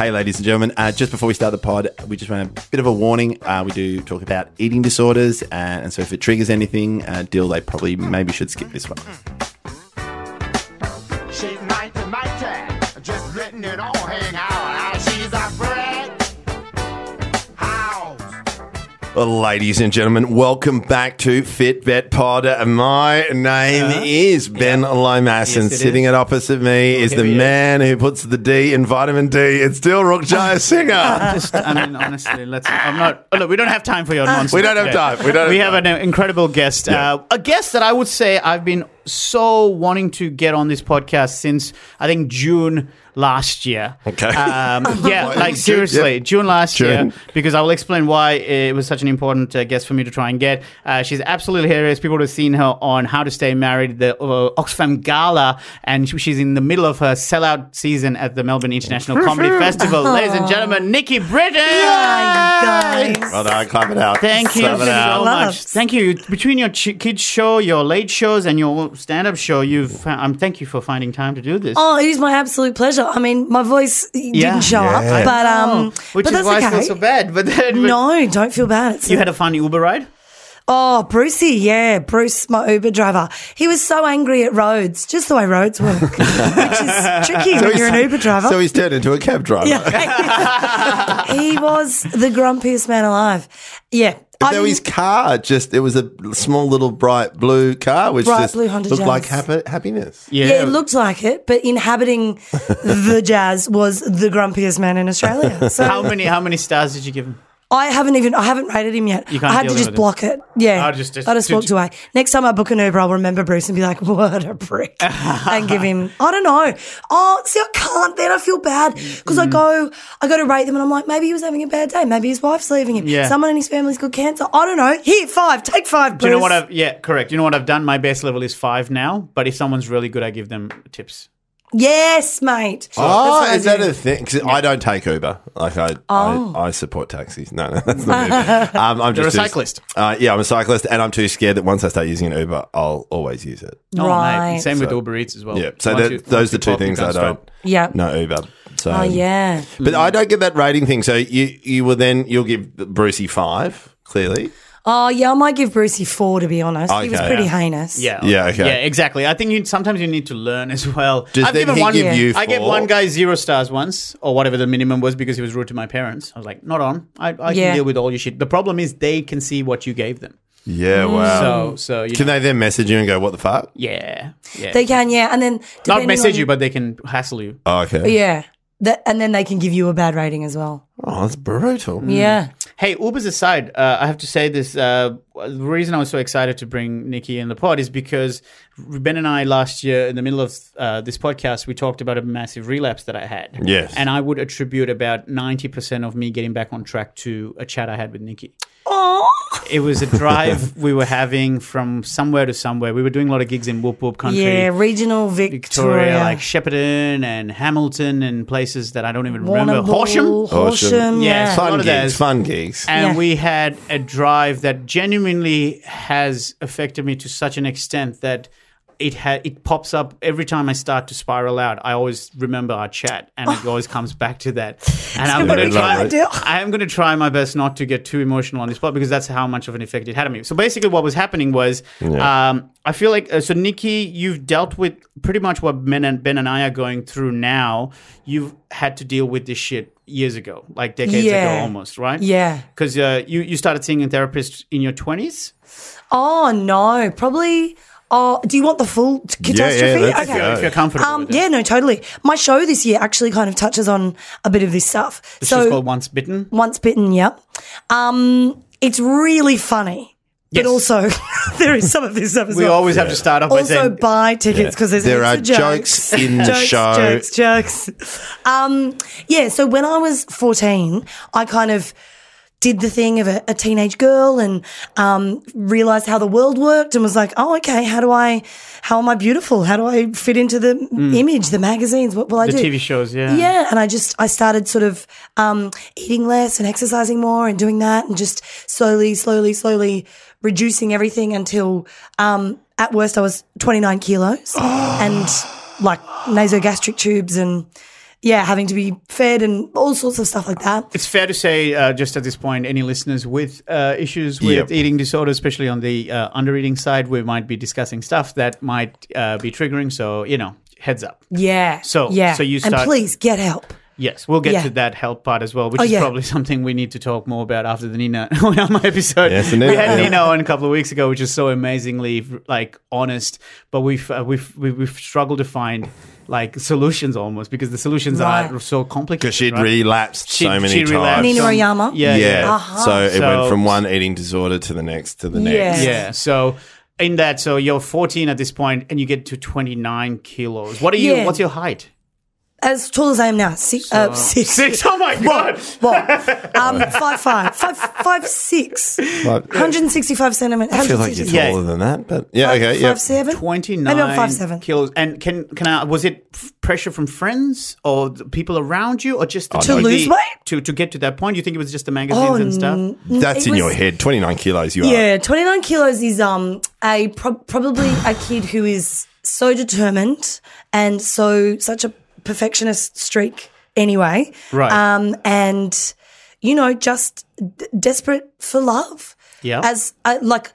Hey, ladies and gentlemen, uh, just before we start the pod, we just want a bit of a warning. Uh, we do talk about eating disorders, uh, and so if it triggers anything, uh, Dil, they probably maybe should skip this one. She's mighty, mighty, just it all ladies and gentlemen, welcome back to Fitbet Pod. My name is Ben Lomas, and Uh-huh. Yes, it sitting is. at opposite me is the man who puts the D in vitamin D. It's Dilruk Jaya sinha. Just, I mean, honestly, let's. I'm not. Oh, look, we don't have time for your nonsense. We don't have today. time. We don't We have have an incredible guest. Yeah. Uh, a guest that I would say I've been so wanting to get on this podcast since I think June last year. Okay. Um, yeah, like seriously, yep. June last June. year, because I will explain why it was such an important uh, guest for me to try and get. Uh, she's absolutely hilarious. People would have seen her on How to Stay Married, the uh, Oxfam Gala, and she- she's in the middle of her sellout season at the Melbourne International Comedy Festival. Ladies and gentlemen, Nikki Britton! Hi, guys. Well done, clap it out. Thank you so much. Thank you. Between your ch- kids show, your late shows, and your stand-up show, you've. Um, thank you for finding time to do this. Oh, it is my absolute pleasure. I mean, my voice Yeah. didn't show Yeah. up, but um, Oh, which but is that's why I okay. feel so bad. But then, but No, don't feel bad. It's you had a fun Uber ride. oh, Brucey, yeah, Bruce, my Uber driver. He was so angry at roads, just the way roads work, which is tricky when you're an Uber driver. So he's turned into a cab driver. yeah. he was the grumpiest man alive. Yeah. But I though his car just it was a small little bright blue car which Bright just blue Honda looked like Jazz. happy, happiness. yeah, it looked like it, but inhabiting the jazz was the grumpiest man in Australia. So How many? How many stars did you give him? I haven't even I haven't rated him yet. You can't I had deal to just with him. block it. Yeah, Oh, just- just- I just walked away. Next time I book an Uber, I'll remember Bruce and be like, "What a prick," and give him. I don't know. Oh, see, I can't. Then I feel bad because Mm. I go, I go to rate them, and I'm like, maybe he was having a bad day. Maybe his wife's leaving him. Yeah. Someone in his family's got cancer. I don't know. Here, five. Take five. Do you know what I've? Yeah, correct. You know what I've done? My best level is five now. But if someone's really good, I give them tips. Yes, mate. Oh, That's what I is that do. a thing? 'Cause I don't take Uber. Like I, Oh. I, I support taxis. No, no, that's not Uber. Um, I'm You're just a too- cyclist. Uh, yeah, I'm a cyclist, and I'm too scared that once I start using an Uber, I'll always use it. Oh, Right. mate. Same with So- Uber Eats as well. Yeah, so Once that, you- those once are the two pop, you things I can't don't. stop. Yeah. No Uber. So Oh yeah. but I don't get that rating thing. So you you will then you'll give Brucey five clearly. Oh yeah. I might give Brucey four to be honest. he was pretty Yeah. heinous. Yeah. Yeah, okay. Yeah, exactly. I think you sometimes you need to learn as well. Does I've then given one, give you I gave one guy zero stars once, or whatever the minimum was, because he was rude to my parents. I was like, not on. I, I Yeah. can deal with all your shit. The problem is they can see what you gave them. Yeah, Mm. wow. So, so you Can know, they then message you and go, "What the fuck"? yeah, yeah. They can. Yeah, and then not message on- you, but they can hassle you. Oh, okay. Yeah. That, and then they can give you a bad rating as well. Oh, that's brutal. Yeah. Hey, Ubers aside, uh, I have to say this. Uh, the reason I was so excited to bring Nikki in the pod is because Ben and I last year, in the middle of uh, this podcast, we talked about a massive relapse that I had. Yes. And I would attribute about 90% of me getting back on track to a chat I had with Nikki. It was a drive we were having from somewhere to somewhere. We were doing a lot of gigs in Whoop Whoop country. Yeah, regional Victoria, Victoria. like Shepparton and Hamilton and places that I don't even remember. Horsham? Horsham. Yeah. Yeah. Fun gigs. Fun gigs. and Yeah. we had a drive that genuinely has affected me to such an extent that it ha- it pops up every time I start to spiral out. I always remember our chat, and it always comes back to that. And I'm going to try. lovely. I am going to try my best not to get too emotional on this spot because that's how much of an effect it had on me. So basically, what was happening was, um, I feel like uh, so Nikki, you've dealt with pretty much what Ben and Ben and I are going through now. You've had to deal with this shit years ago, like decades ago, almost, right? Yeah. Because uh, you you started seeing a therapist in your twenties. Oh no, probably. Oh, do you want the full t- catastrophe? let's okay. go. If you're comfortable Um, with it. yeah, no, totally. My show this year actually kind of touches on a bit of this stuff. The so show's called Once Bitten. once bitten, yeah. Um, it's really funny, Yes. but also there is some of this stuff as We well. always have to start off by also saying buy tickets because there's There are of jokes in the jokes, show. Jokes, jokes. Um, yeah. So when I was 14, I kind of did the thing of a, a teenage girl and um, realized how the world worked and was like, oh, okay, how do I, how am I beautiful? How do I fit into the image, the magazines? What will I Mm. the do? TV shows. Yeah. Yeah, and I just I started sort of um, eating less and exercising more and doing that and just slowly, slowly, slowly reducing everything until um, at worst I was 29 kilos and like nasogastric tubes and yeah, having to be fed and all sorts of stuff like that. It's fair to say, uh, just at this point, any listeners with uh, issues with Yep. eating disorders, especially on the uh, under-eating side, we might be discussing stuff that might uh, be triggering. So, you know, heads up. Yeah. So- yeah. so you start. and please get help. Yes, we'll get Yeah. to that help part as well, which Oh, is yeah. probably something we need to talk more about after the Nina Oyama episode. Yes, we had Yeah. Nina on a couple of weeks ago, which is so amazingly like honest, but we've uh, we've we've, we've struggled to find like solutions almost because the solutions are Right. so complicated. Because she'd right? relapsed She- so many she times. relapsed Nina on- Oyama? Yeah, yeah. yeah. Uh-huh. So it So- went from one eating disorder to the next to the next. Yeah. Yeah. So in that, so you're 14 at this point, and you get to 29 kilos. What are you? Yeah. What's your height? As tall as I am now, six, uh, six, Six. Oh my god. What? um, five, five, five, five, six, But 165 centimeters. I feel like you're Yeah. taller than that, but yeah, five, okay, yeah. five, seven. 29 Maybe I'm five, seven. kilos. And can can I? Was it f- pressure from friends or people around you, or just the To TV lose weight? to to get to that point? You think it was just the magazines Oh, and stuff? n- That's it in was- your head. 29 kilos you are. Yeah, 29 kilos is um a pro- probably a kid who is so determined and so such a perfectionist streak anyway. Right. Um and you know just d- desperate for love. Yeah. As I, like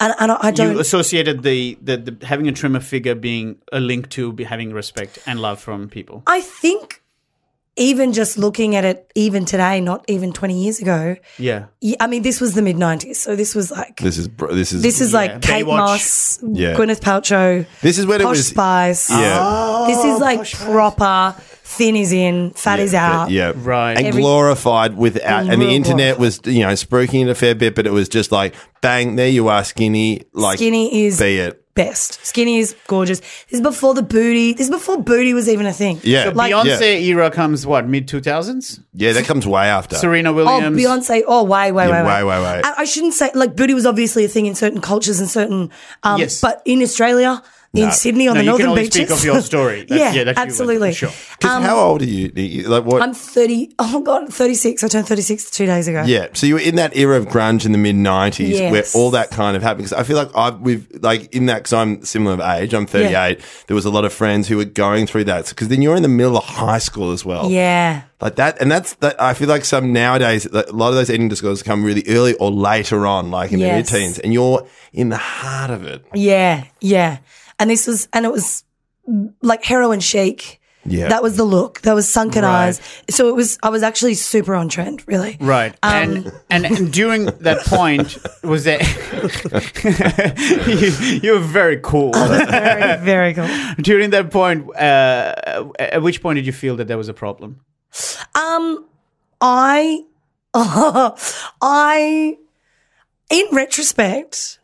and, and I I don't You associated the, the, the having a trimmer figure being a link to having respect and love from people. I think even just looking at it even today, not even 20 years ago. Yeah. yeah, I mean this was the mid 90s. So this was like This is br- this is this is Yeah, like Kate Baywatch. Moss, Yeah. Gwyneth Paltrow, this is when it Posh was Spice. yeah. Oh, this is like proper thin is in, fat is out. Yeah, Right. and Every- glorified without, and the internet was you know spruiking it a fair bit, but it was just like bang, there you are, skinny, like Skinny is be it. Best. Skinny is gorgeous. This is before the booty. This is before booty was even a thing. Yeah, So Like- Beyonce era comes what mid 2000s? yeah, that comes way after. Serena Oh, Williams. Beyonce. Oh, way, way, Yeah, way, way, way, way. I, I shouldn't say like booty was obviously a thing in certain cultures and certain. Um, Yes. But in Australia, in No. Sydney on No, the you northern only beaches. speak of your story. That's- yeah, yeah, that's absolutely. sure. Because um, how old are you? Like what? I'm 30. Oh god, 36. I turned 36 two days ago. yeah, so you were in that era of grunge in the mid '90s, Yes. where all that kind of happened. Because I feel like I've we've like in that because I'm similar of age. I'm 38. There was a lot of friends who were going through that because then you're in the middle of high school as well. Yeah. like that, and that's that. I feel like some nowadays, like, a lot of those eating disorders come really early or later on, like in Yes. the mid-teens, and you're in the heart of it. Yeah, yeah. And this was, and it was like heroin chic. Yeah. That was the look. That was sunken Right. eyes. So it was, I was actually super on trend, really. Right. Um, and, and and during that point was that you, you were very cool. Very, very cool. during that point, uh, at which point did you feel that there was a problem? Um, I, I, in retrospect,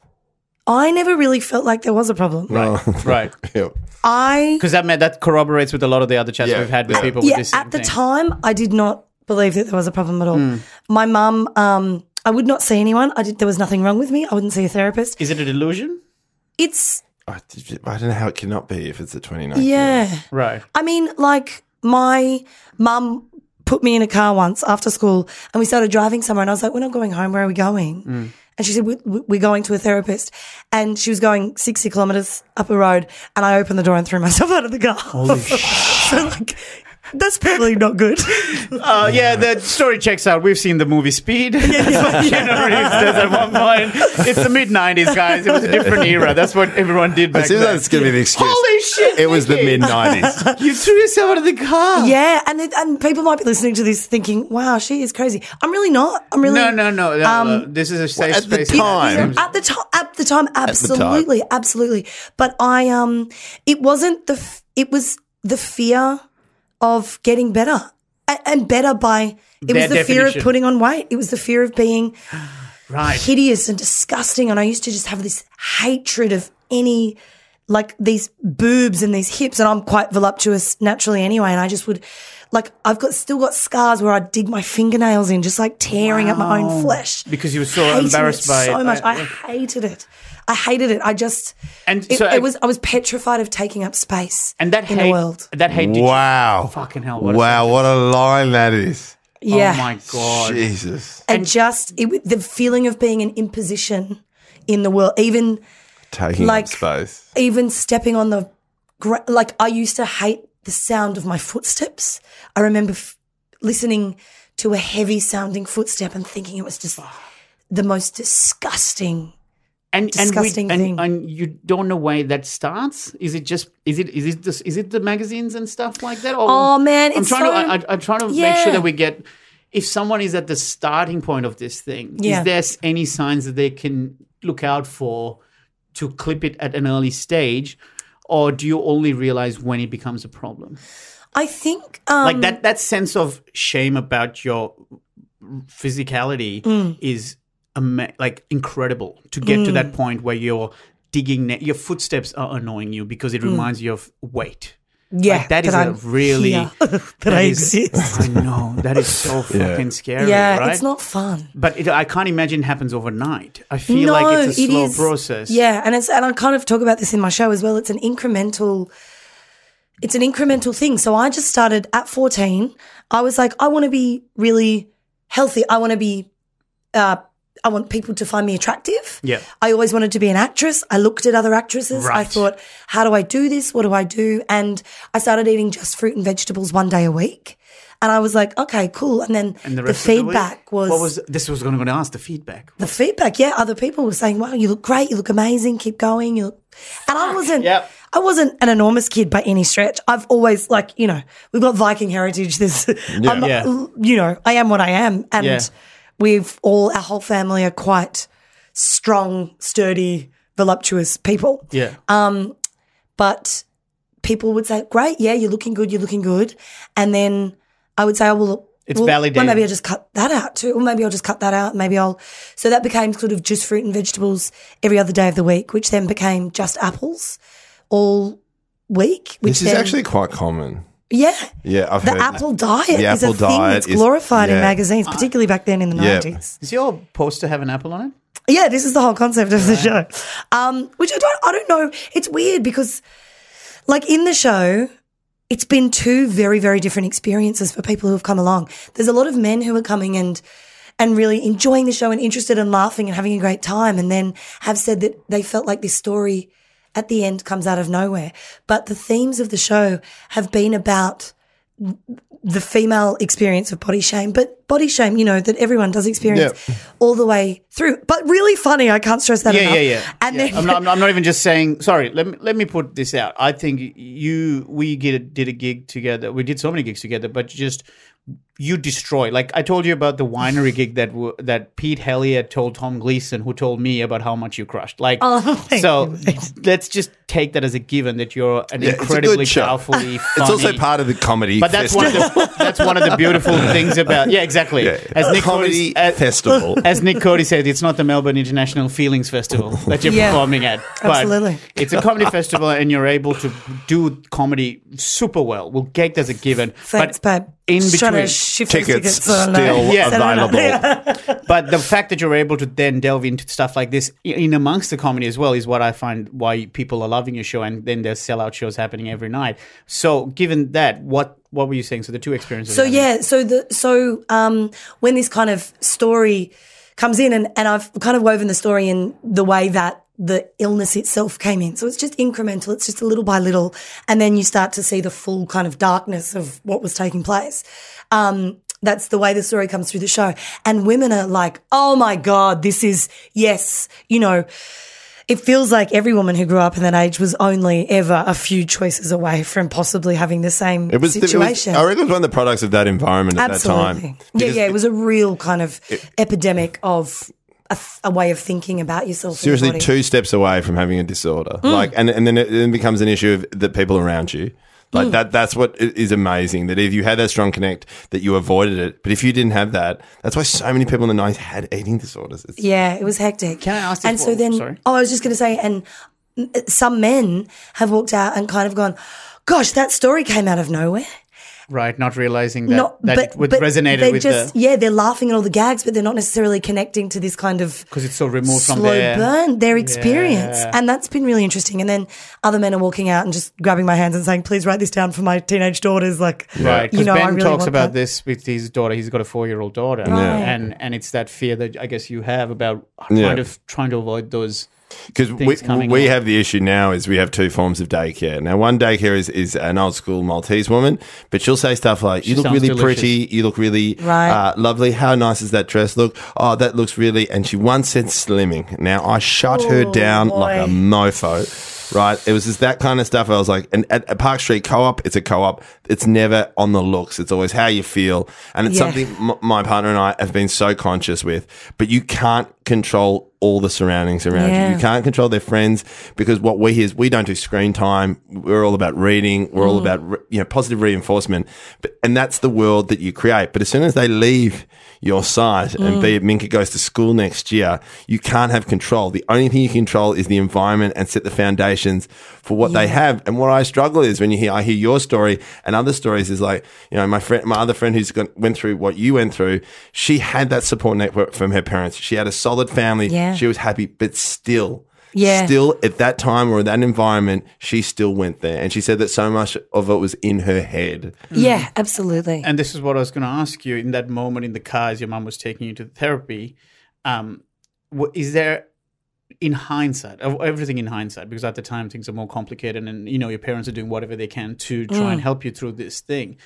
I never really felt like there was a problem. Right. Right. yeah. I, Because that that corroborates with a lot of the other chats Yeah, we've had with yeah. people with yeah, this same at the thing. time, I did not believe that there was a problem at all. Hmm. My mum, um, I would not see anyone. I did. There was nothing wrong with me. I wouldn't see a therapist. Is it a delusion? It's I, I don't know how it cannot be if it's a 29. yeah. Right. I mean, like my mum put me in a car once after school, and we started driving somewhere, and I was like, "We're not going home. Where are we going?" And she said, we, we- "We're going to a therapist," and she was going sixty kilometers up a road, and I opened the door and threw myself out of the car. so like, that's probably not good. Uh, yeah, the story checks out. We've seen the movie Speed. That's what Keanu Reeves does at one point. It's the mid '90s, guys. It was a different era. That's what everyone did back It seems then. like it's going to be the excuse. Holy shit! It was the mid 90s. You threw yourself out of the car. yeah, and it, and people might be listening to this thinking, "Wow, she is crazy." I'm really not. I'm really No, no, no. no, Um, this is a safe at the space. time- at the time at the time the time. absolutely absolutely but i um it wasn't the f- it was the fear of getting better and better by it was the fear of putting on weight it was the fear of being right. hideous and disgusting and i used to just have this hatred of any like these boobs and these hips and i'm quite voluptuous naturally anyway and i just would like i've got still got scars where i dig my fingernails in just like tearing at my own flesh Because you were so embarrassed by so it. much. I- I hated it. I hated it. I just And it, so it was. I was petrified of taking up space And that in hate, the world. that hate. Did Wow. You, fucking hell! What Wow, sentence. what a line that is. Yeah, Oh my god! Jesus. and just it, the feeling of being an imposition in the world, even Taking Like- up space. even stepping on the gra- like I used to hate the sound of my footsteps. I remember f- listening to a heavy sounding footstep and thinking it was just the most disgusting. And Disgusting and, we, and and you don't know why that starts. Is it just is it is it this, is it the magazines and stuff like that? Or Oh, man, I'm it's trying so- to I, I'm trying to make sure that we get. If someone is at the starting point of this thing, Yeah. is there any signs that they can look out for to clip it at an early stage, or do you only realize when it becomes a problem? I think um, like that that sense of shame about your physicality Mm. is like incredible to get to that point where you're digging ne- your footsteps are annoying you because it Mm. reminds you of weight yeah, like, that is a I'm really here, that, I is- exist. i know that is so fucking scary Yeah, right it's not fun. but it, i can't imagine it happens overnight i feel no, like it's a it slow is- process Yeah, and it's and I kind of talk about this in my show as well. It's an incremental it's an incremental thing. So I just started at 14. I was like, I want to be really healthy. I want to be uh I want people to find me attractive. Yeah. I always wanted to be an actress. I looked at other actresses. I thought, how do I do this? What do I do? And I started eating just fruit and vegetables one day a week. And I was like, okay, cool. And then and the, the, rest of the feedback was what was this was going to ask the feedback the feedback, yeah, other people were saying, "Wow, you look great. You look amazing. Keep going." You look, and I wasn't, Yep. I wasn't an enormous kid by any stretch. I've always like, you know, we've got Viking heritage. This, I'm Yeah. you know, I am what I am, and Yeah. We've all our whole family are quite strong, sturdy, voluptuous people. yeah Um, But people would say, "Great, yeah, you're looking good. You're looking good," and then I would say, "Oh, well." It's well, validated. Well, maybe I'll just cut that out too. Or maybe I'll just cut that out. Maybe I'll. So that became sort of just fruit and vegetables every other day of the week, which then became just apples all week. Which This is then- actually quite common. Yeah. Yeah, I've The heard apple diet The is a apple thing diet that's is- glorified in magazines, particularly back then in the Yeah. nineties. Is your poster have an apple on it Yeah, this is the whole concept of the show. Um, which I don't, I don't know. It's weird because, like in the show, it's been two very, very different experiences for people who have come along. There's a lot of men who are coming and and really enjoying the show and interested and laughing and having a great time, and then have said that they felt like this story at the end comes out of nowhere. But the themes of the show have been about the female experience of body shame, but body shame, you know, that everyone does experience all the way through. But really funny. I can't stress that yeah, enough. yeah, yeah. And Yeah. then I'm, not, I'm, not, even just saying. Sorry, let me let me put this out. I think you we a, did a gig together. We did so many gigs together, but just you destroy. Like I told you about the winery gig that w- that Pete Helliar told Tom Gleeson, who told me about how much you crushed. Like, Oh, so let's just take that as a given that you're an Yeah, incredibly good show. powerfully. It's also part of the comedy. But that's one of festival. the that's one of the beautiful things about yeah exactly Yeah. as Nick comedy Cody, as, festival. as Nick Cody said, it's not the Melbourne International Feelings Festival that you're Yeah. performing at. But Absolutely. It's a comedy festival and you're able to do comedy super well. We'll take that as a given. thanks, but babe. in between, to shift those Tickets tickets so still Yeah. available. but the fact that you're able to then delve into stuff like this in amongst the comedy as well is what I find why people are loving your show and then there's sellout shows happening every night. So given that, what what were you saying? So the two experiences. So you're having. yeah, so the so um when this kind of story comes in and, and I've kind of woven the story in the way that the illness itself came in. So it's just incremental, it's just a little by little. And then you start to see the full kind of darkness of what was taking place. Um that's the way the story comes through the show. And women are like, oh my God, this is, yes, you know, it feels like every woman who grew up in that age was only ever a few choices away from possibly having the same It was, it was, situation. I reckon it was one of the products of that environment at Absolutely. that time. Yeah, yeah. It was a real kind of epidemic of a, th- a way of thinking about yourself. and your seriously two steps away from having a disorder. Mm. Like, and and then it then becomes an issue of the people around you. Mm. Like that. That's what is amazing. That if you had that strong connect, that you avoided it. But if you didn't have that, that's why so many people in the nineties had eating disorders. It's, Yeah, it was hectic. Can I ask this And so then, Sorry. oh, I was just going to say, and some men have walked out and kind of gone, "Gosh, that story came out of nowhere." Right, not realizing that Not, that but, it would but resonated with just, the yeah, they're laughing at all the gags, but they're not necessarily connecting to this kind of because it's so removed from their burn, their experience. Yeah. And that's been really interesting. And then other men are walking out and just grabbing my hands and saying, please write this down for my teenage daughters. Like, Right, you know, Ben I really talks about that. this with his daughter. He's got a four-year-old daughter, Right. and and it's that fear that I guess you have about Yeah. kind of trying to avoid those Because we, we up. have the issue now is we have two forms of daycare. Now, one daycare is, is an old school Maltese woman, but she'll say stuff like, "You look really delicious. pretty. You look really Right. uh, lovely. How nice is that dress look? Oh, that looks really." And she once said slimming. Now, I shut her Oh, down like a boy. mofo. Right, it was just that kind of stuff. I was like, and at a Park Street Co-op, it's a co-op. It's never on the looks. It's always how you feel, and it's Yeah. something m- my partner and I have been so conscious with. But you can't control all the surroundings around you. Yeah. You can't control their friends because what we hear is we don't do screen time. We're all about reading. We're Mm. all about re- you know positive reinforcement. But and that's the world that you create. But as soon as they leave your sight, Mm. and be it Minka goes to school next year, you can't have control. The only thing you control is the environment and set the foundations for what they have. And what I struggle is when you hear I hear your story and other stories is like you know my friend, my other friend who's gone, went through what you went through. She had that support network from her parents. She had a solid family. Yeah. She was happy, but still. Yeah. Still at that time or in that environment, she still went there. And she said that so much of it was in her head. Yeah, absolutely. And this is what I was going to ask you in that moment in the car as your mum was taking you to therapy. Um, is there, in hindsight, of everything in hindsight, because at the time things are more complicated, and you know your parents are doing whatever they can to try and help you through this thing.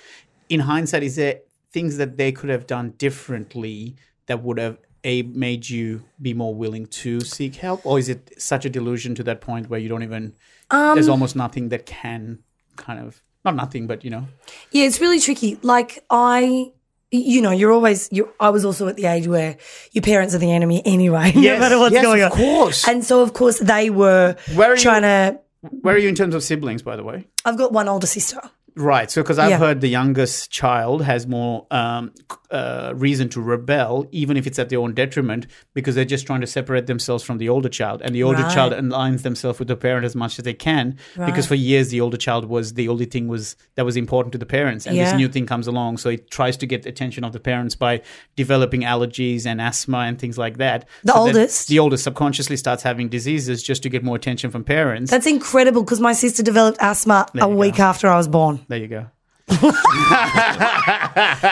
In hindsight, is there things that they could have done differently that would have a made you be more willing to seek help, or is it such a delusion to that point where you don't even? there's um, almost nothing that can kind of not nothing, but you know. Yeah, it's really tricky. Like I, you know, you're always. You, I was also at the age where your parents are the enemy anyway, Yes, no matter what's yes, going of course. And so, of course, they were Where are you- trying to. Where are you in terms of siblings, by the way? I've got one older sister. Right. So, because I've Yeah. heard the youngest child has more um, uh, reason to rebel, even if it's at their own detriment, because they're just trying to separate themselves from the older child. And the older Right. child aligns themselves with the parent as much as they can, because for years the older child was the only thing was that was important to the parents, and this new thing comes along, so it tries to get the attention of the parents by developing allergies and asthma and things like that. The So oldest? the oldest subconsciously starts having diseases just to get more attention from parents. That's incredible because my sister developed asthma a week go. after I was born. There you go.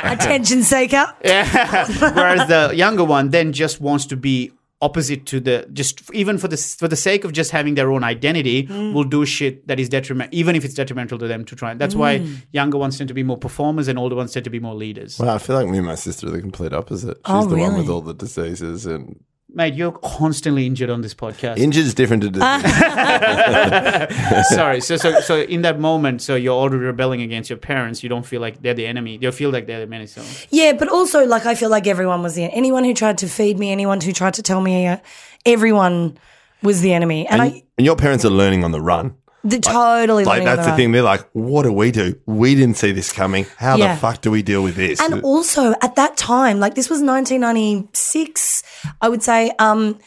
Attention seeker. Yeah. Whereas the younger one then just wants to be opposite to the just even for the for the sake of just having their own identity mm. will do shit that is detriment even if it's detrimental to them to try that's why mm. younger ones tend to be more performers and older ones tend to be more leaders Well, I feel like me and my sister are the complete opposite. Oh, She's Oh, the one with all the diseases and mate you're constantly injured on this podcast injured is different to disease. sorry so so so in that moment so you're already rebelling against your parents you don't feel like they're the enemy you feel like they're the enemy so Yeah, but also like I feel like everyone was the anyone who tried to feed me, anyone who tried to tell me, uh, everyone was the enemy, and, I and your parents are learning on the run. The, totally Like on that's the thing. They're like, what do we do? We didn't see this coming. How Yeah. the fuck do we deal with this? And also at that time, like this was 1996, I would say, um,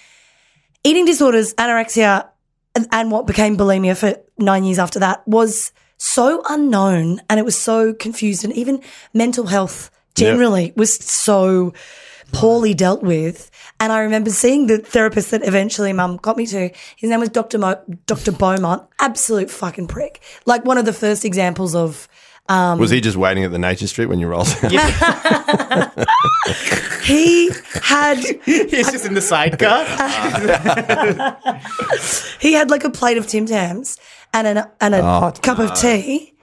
eating disorders, anorexia, and, and what became bulimia for nine years after that was so unknown and it was so confused. And even mental health generally was so poorly dealt with. And I remember seeing the therapist that eventually mum got me to. His name was Dr. Mo- Dr. Beaumont. Absolute fucking prick. Like one of the first examples of um, was he just waiting at the nature street when you rolled out? he had he's just in the sidecar He had like a plate of Tim Tams and a and a Oh, cup of tea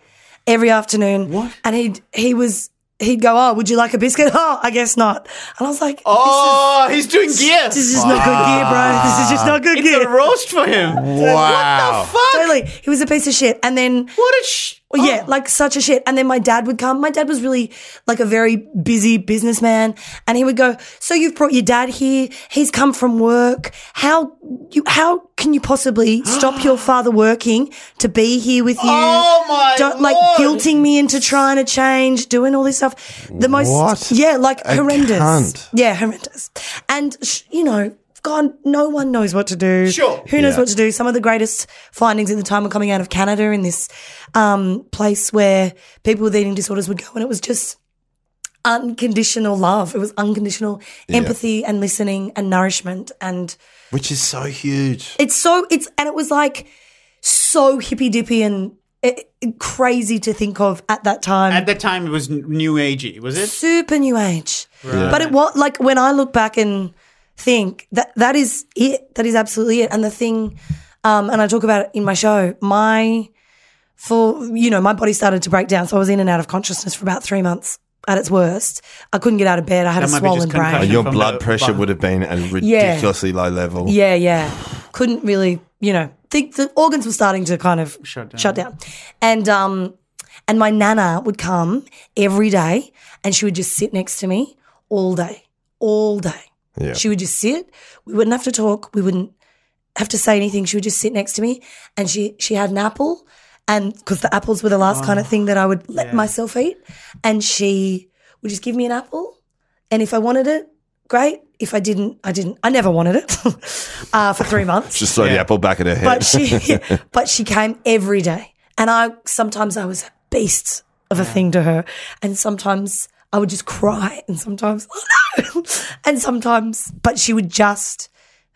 every afternoon. What? And he he was he'd go, "Oh, would you like a biscuit?" "Oh, I guess not." And I was like, oh he's doing gear "This is just not good gear, bro. This is just not good it's a gear." roast for him Wow. What the fuck Totally, he was a piece of shit. And then what a sh- Well, yeah, oh. like such a shit. And then my dad would come. My dad was really like a very busy businessman, and he would go, "So you've brought your dad here? He's come from work. How you? How can you possibly stop your father working to be here with you? Oh, my Don't like Lord. guilting me into trying to change, doing all this stuff. The most, What? yeah, like A horrendous. cunt. Yeah, horrendous. And sh- you know. God, no one knows what to do. Sure. Who knows Yeah. what to do? Some of the greatest findings at the time were coming out of Canada in this um, place where people with eating disorders would go, and it was just unconditional love. It was unconditional empathy and listening and nourishment, and Which is so huge. it's so it's and it was like so hippy dippy and it, it- crazy to think of at that time. At that time, it was new agey, was it? super new age. But it was like when I look back and think that that is it. That is absolutely it. And the thing, um, and I talk about it in my show. My for you know, my body started to break down, so I was in and out of consciousness for about three months at its worst. I couldn't get out of bed. I had That a might be just swollen brain. And your blood the pressure bump. would have been a ridiculously low level. Yeah, yeah. Couldn't really, you know, think the organs were starting to kind of Shut down. Shut down. And um and my nana would come every day and she would just sit next to me all day. All day. Yeah. She would just sit. We wouldn't have to talk. We wouldn't have to say anything. She would just sit next to me and she she had an apple and because the apples were the last kind of thing that I would let myself eat. And she would just give me an apple. And if I wanted it, great. If I didn't, I didn't. I never wanted it uh, for three months. She just throw the apple back at her head. but she, but she came every day, and I sometimes I was a beast of a thing to her, and sometimes I would just cry, and sometimes oh no, and sometimes, but she would just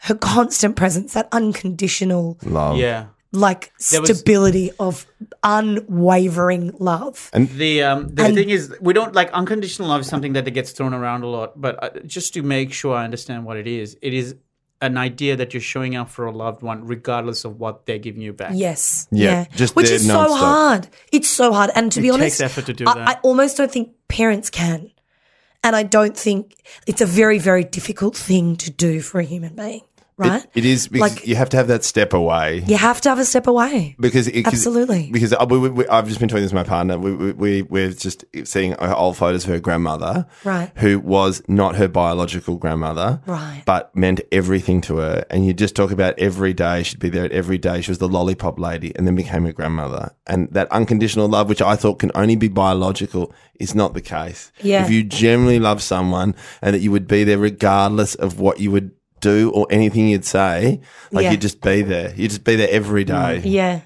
her constant presence, that unconditional Love. Yeah. like There was- stability of unwavering love. And The um the And- thing is we don't like unconditional love is something that gets thrown around a lot, but uh, just to make sure I understand what it is, it is an idea that you're showing up for a loved one regardless of what they're giving you back. Yes. Yeah, just which there is so hard. It's so hard. And to be honest, takes effort to do I, that. I almost don't think parents can. And I don't think it's a very, very difficult thing to do for a human being, right? It, it is because Like- you have to have that step away. you have to have a step away. Because it, 'cause- Absolutely. because uh, I, we, we, I've just been talking this to my partner. We, we, we we're just seeing uh, old photos of her grandmother, Right. Who was not her biological grandmother, Right. But meant everything to her. And you just talk about every day. She'd be there at every day. She was the lollipop lady, and then became her grandmother. And that unconditional love, which I thought can only be biological, is not the case. Yeah. If you genuinely love someone, and that you would be there regardless of what you would do or anything you'd say, like Yeah. you'd just be there. You'd just be there every day. Yeah.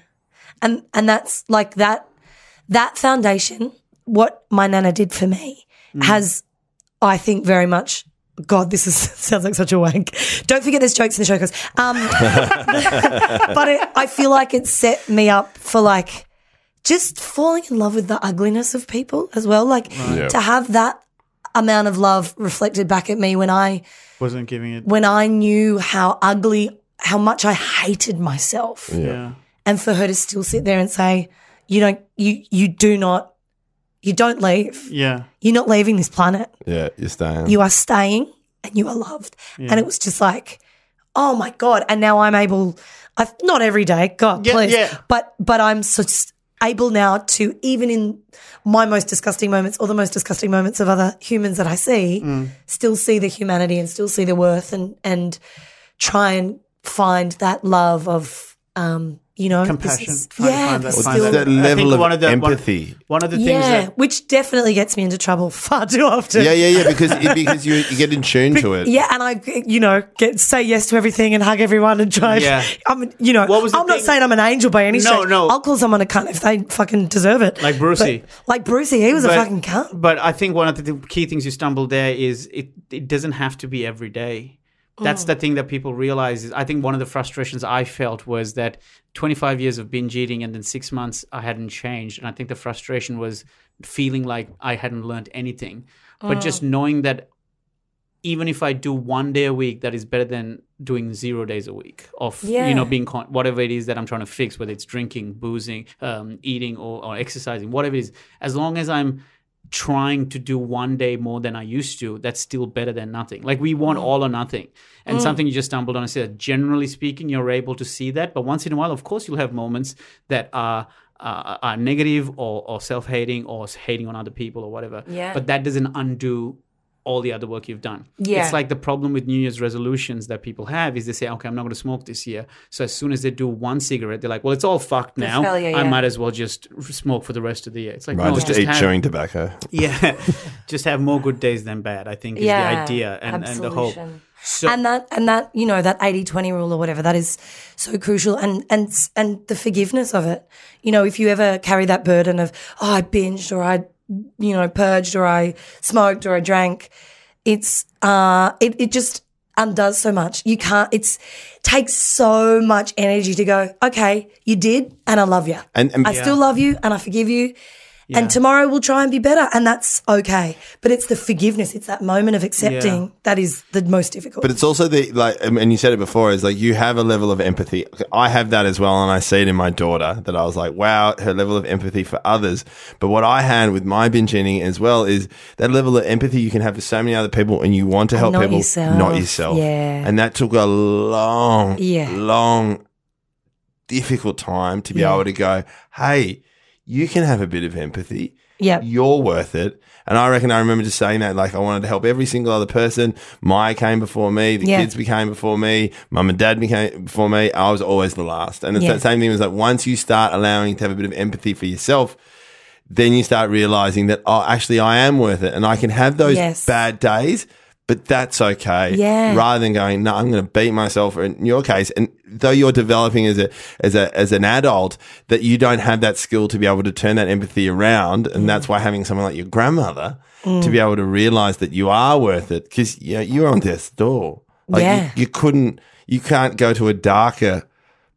And and that's like that that foundation, what my nana did for me, has I think very much God, this is sounds like such a wank. Don't forget there's jokes in the show, because um, but it, I feel like it set me up for like just falling in love with the ugliness of people as well. Like Yeah. to have that amount of love reflected back at me when I Wasn't giving it when I knew how ugly, how much I hated myself yeah. and for her to still sit there and say, "You don't, you you do not, you don't leave. Yeah. You're not leaving this planet. Yeah, you're staying. You are staying, and you are loved." And it was just like, "Oh my god!" And now I'm able. I've not every day, God, Yeah, please, yeah. but but I'm so s- able now to even in my most disgusting moments or the most disgusting moments of other humans that I see, Mm. still see the humanity and still see the worth and and try and find that love of um you know Compassion. is- yeah find that- this find still- that level think of one of the- one- empathy. One, of the things yeah that which definitely gets me into trouble far too often yeah, yeah, yeah. Because it, because you you get in tune to it. yeah, and I, you know, get say yes to everything and hug everyone and try. Yeah. I'm, you know, What was I'm not saying I'm an angel by any No, stretch. no. I'll call someone a cunt if they fucking deserve it. Like Brucey. But- like Brucey, he was a fucking cunt. But I think one of the key things you stumble there is it it doesn't have to be every day. That's Mm. the thing that people realize is I think one of the frustrations I felt was that 25 years of binge eating and then 6 months I hadn't changed and I think the frustration was feeling like I hadn't learned anything. But just Mm. knowing that even if I do one day a week, that is better than doing zero days a week of Yeah. you know being con- whatever it is that I'm trying to fix, whether it's drinking, boozing, um, eating, or, or exercising, whatever it is. As long as I'm trying to do one day more than I used to, that's still better than nothing. Like we want all or nothing, and something you just stumbled on. I said, generally speaking, you're able to see that, but once in a while, of course, you'll have moments that are. Uh, are negative or, or self-hating or hating on other people or whatever Yeah. but that doesn't undo all the other work you've done. Yeah. It's like the problem with New Year's resolutions that people have is they say, okay, I'm not going to smoke this year. So as soon as they do one cigarette, they're like, well, it's all fucked now. failure, I might as well just smoke for the rest of the year. It's like, Right, no, just, just eat have, chewing tobacco. Yeah, just have more good days than bad. I think is the idea and, and the hope. So and that and that you know that 80-20 rule or whatever that is so crucial and and and the forgiveness of it you know if you ever carry that burden of oh i binged or i you know purged or i smoked or i drank it's uh it, it just undoes so much. You can't it's takes so much energy to go okay you did and i love you And, and i still love you and i forgive you And tomorrow we'll try and be better. And that's okay. But it's the forgiveness. It's that moment of accepting Yeah. that is the most difficult. But it's also the like, and you said it before, is like you have a level of empathy. I have that as well, and I see it in my daughter that I was like, wow, her level of empathy for others. But what I had with my binge eating as well is that level of empathy you can have for so many other people, and you want to help not people, yourself. not yourself. Yeah. and that took a long, Yeah. long, difficult time to be Yeah. able to go, hey, you can have a bit of empathy Yep. you're worth it. And I reckon I remember just saying that, like I wanted to help every single other person. Maya came before me, the Yeah. kids became before me, mum and dad became before me. I was always the last. And it's Yeah. that same thing as like once you start allowing to have a bit of empathy for yourself, then you start realizing that, oh, actually I am worth it and I can have those Yes. bad days. But that's okay. Yeah. Rather than going, no, I'm going to beat myself. Or in your case, and though you're developing as a as a as an adult, that you don't have that skill to be able to turn that empathy around, and that's why having someone like your grandmother Mm. to be able to realize that you are worth it, because you know, you're on death's door. Like you- Yeah. you, couldn't, you can't go to a darker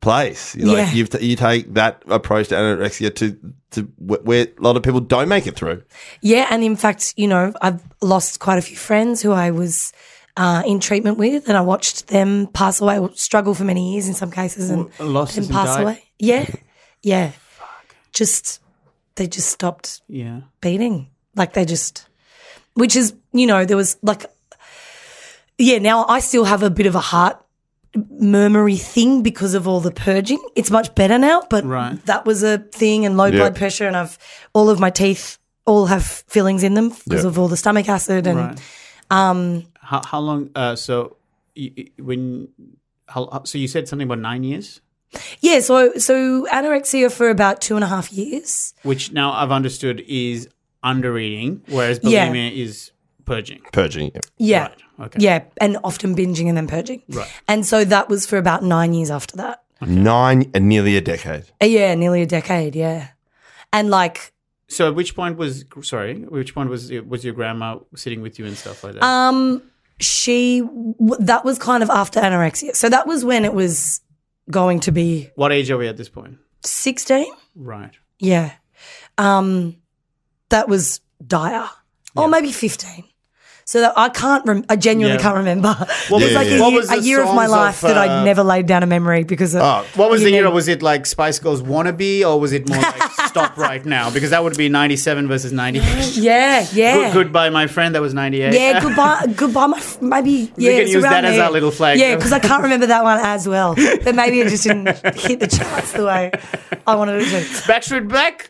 place. Like Yeah. you've t- you take that approach to anorexia to to wh- where a lot of people don't make it through. Yeah, and in fact, you know, I've lost quite a few friends who I was uh, in treatment with, and I watched them pass away, or struggle for many years in some cases, and lost then as in pass died? away. Yeah, yeah. Just they just stopped Yeah. beating, like they just, which is you know there was like, yeah. Now I still have a bit of a heart murmury thing because of all the purging. It's much better now, but Right. that was a thing and low Yeah. blood pressure and I've all of my teeth all have fillings in them because Yeah. of all the stomach acid and Right. um How how long? Uh, so y- y- when how, how- so you said something about nine years, yeah, so so anorexia for about two and a half years. which now I've understood is under eating, whereas Yeah. bulimia is purging. Purging. yeah. Yeah. Right. Okay. Yeah, and often binging and then purging. Right. And so that was for about nine years after that. Nine and nearly a decade. Uh, Yeah, nearly a decade, yeah. And like So at which point was sorry? at Which point was was your grandma sitting with you and stuff like that? um she w- that was kind of after anorexia. So that was when it was going to be what age are we at this point? 16. Right. Yeah. Um, that was dire. Or maybe 15. So that I can't, rem- I genuinely Yeah. can't remember. What it was- was like yeah, a, what year, was a year of my songs life of, that I'd uh, never laid down a memory because of. Oh, What was You the know- era? Was it like Spice Girls wannabe, or was it more like Stop Right Now? Because that would be ninety seven versus ninety eight. Yeah, yeah. Good, goodbye, my friend. That was ninety eight. Yeah, goodbye, goodbye. My f- maybe yeah. can use around that as our little flag. Yeah, because I can't remember that one as well. But maybe it just didn't hit the charts the way I wanted it to. Backstreet Back.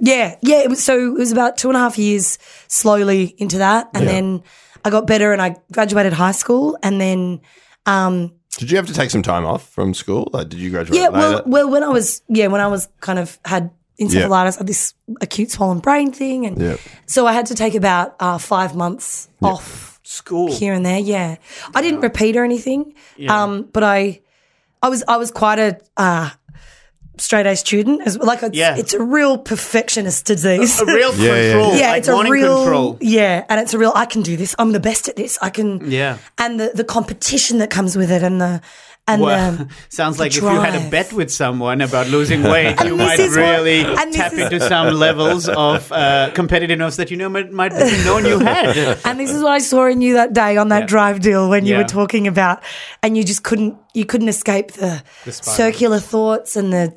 Yeah, yeah. It was so it was about two and a half years slowly into that, and then I got better and I graduated high school, and then um, Did you have to take some time off from school? Like, did you graduate yeah, later? well, well, when I was yeah, when I was kind of had encephalitis, I had this acute swollen brain thing, and Yeah. so I had to take about uh, five months off School. here and there. Yeah, I didn't repeat or anything, um, but I, I was I was quite a. Uh, Straight A student, as like it's, Yeah. it's a real perfectionist disease. A real Yeah, yeah, control. yeah, like it's a real control. yeah, and it's a real. I can do this. I'm the best at this. I can. Yeah. and the the competition that comes with it, and the and Well, the sounds like the if you had a bet with someone about losing weight, you might is what- really and tap is- into some levels of uh, competitiveness that you know might, might have known you had. and this is what I saw in you that day on that Yeah. drive Dil when you Yeah. were talking about, and you just couldn't you couldn't escape the, spiral. circular thoughts and the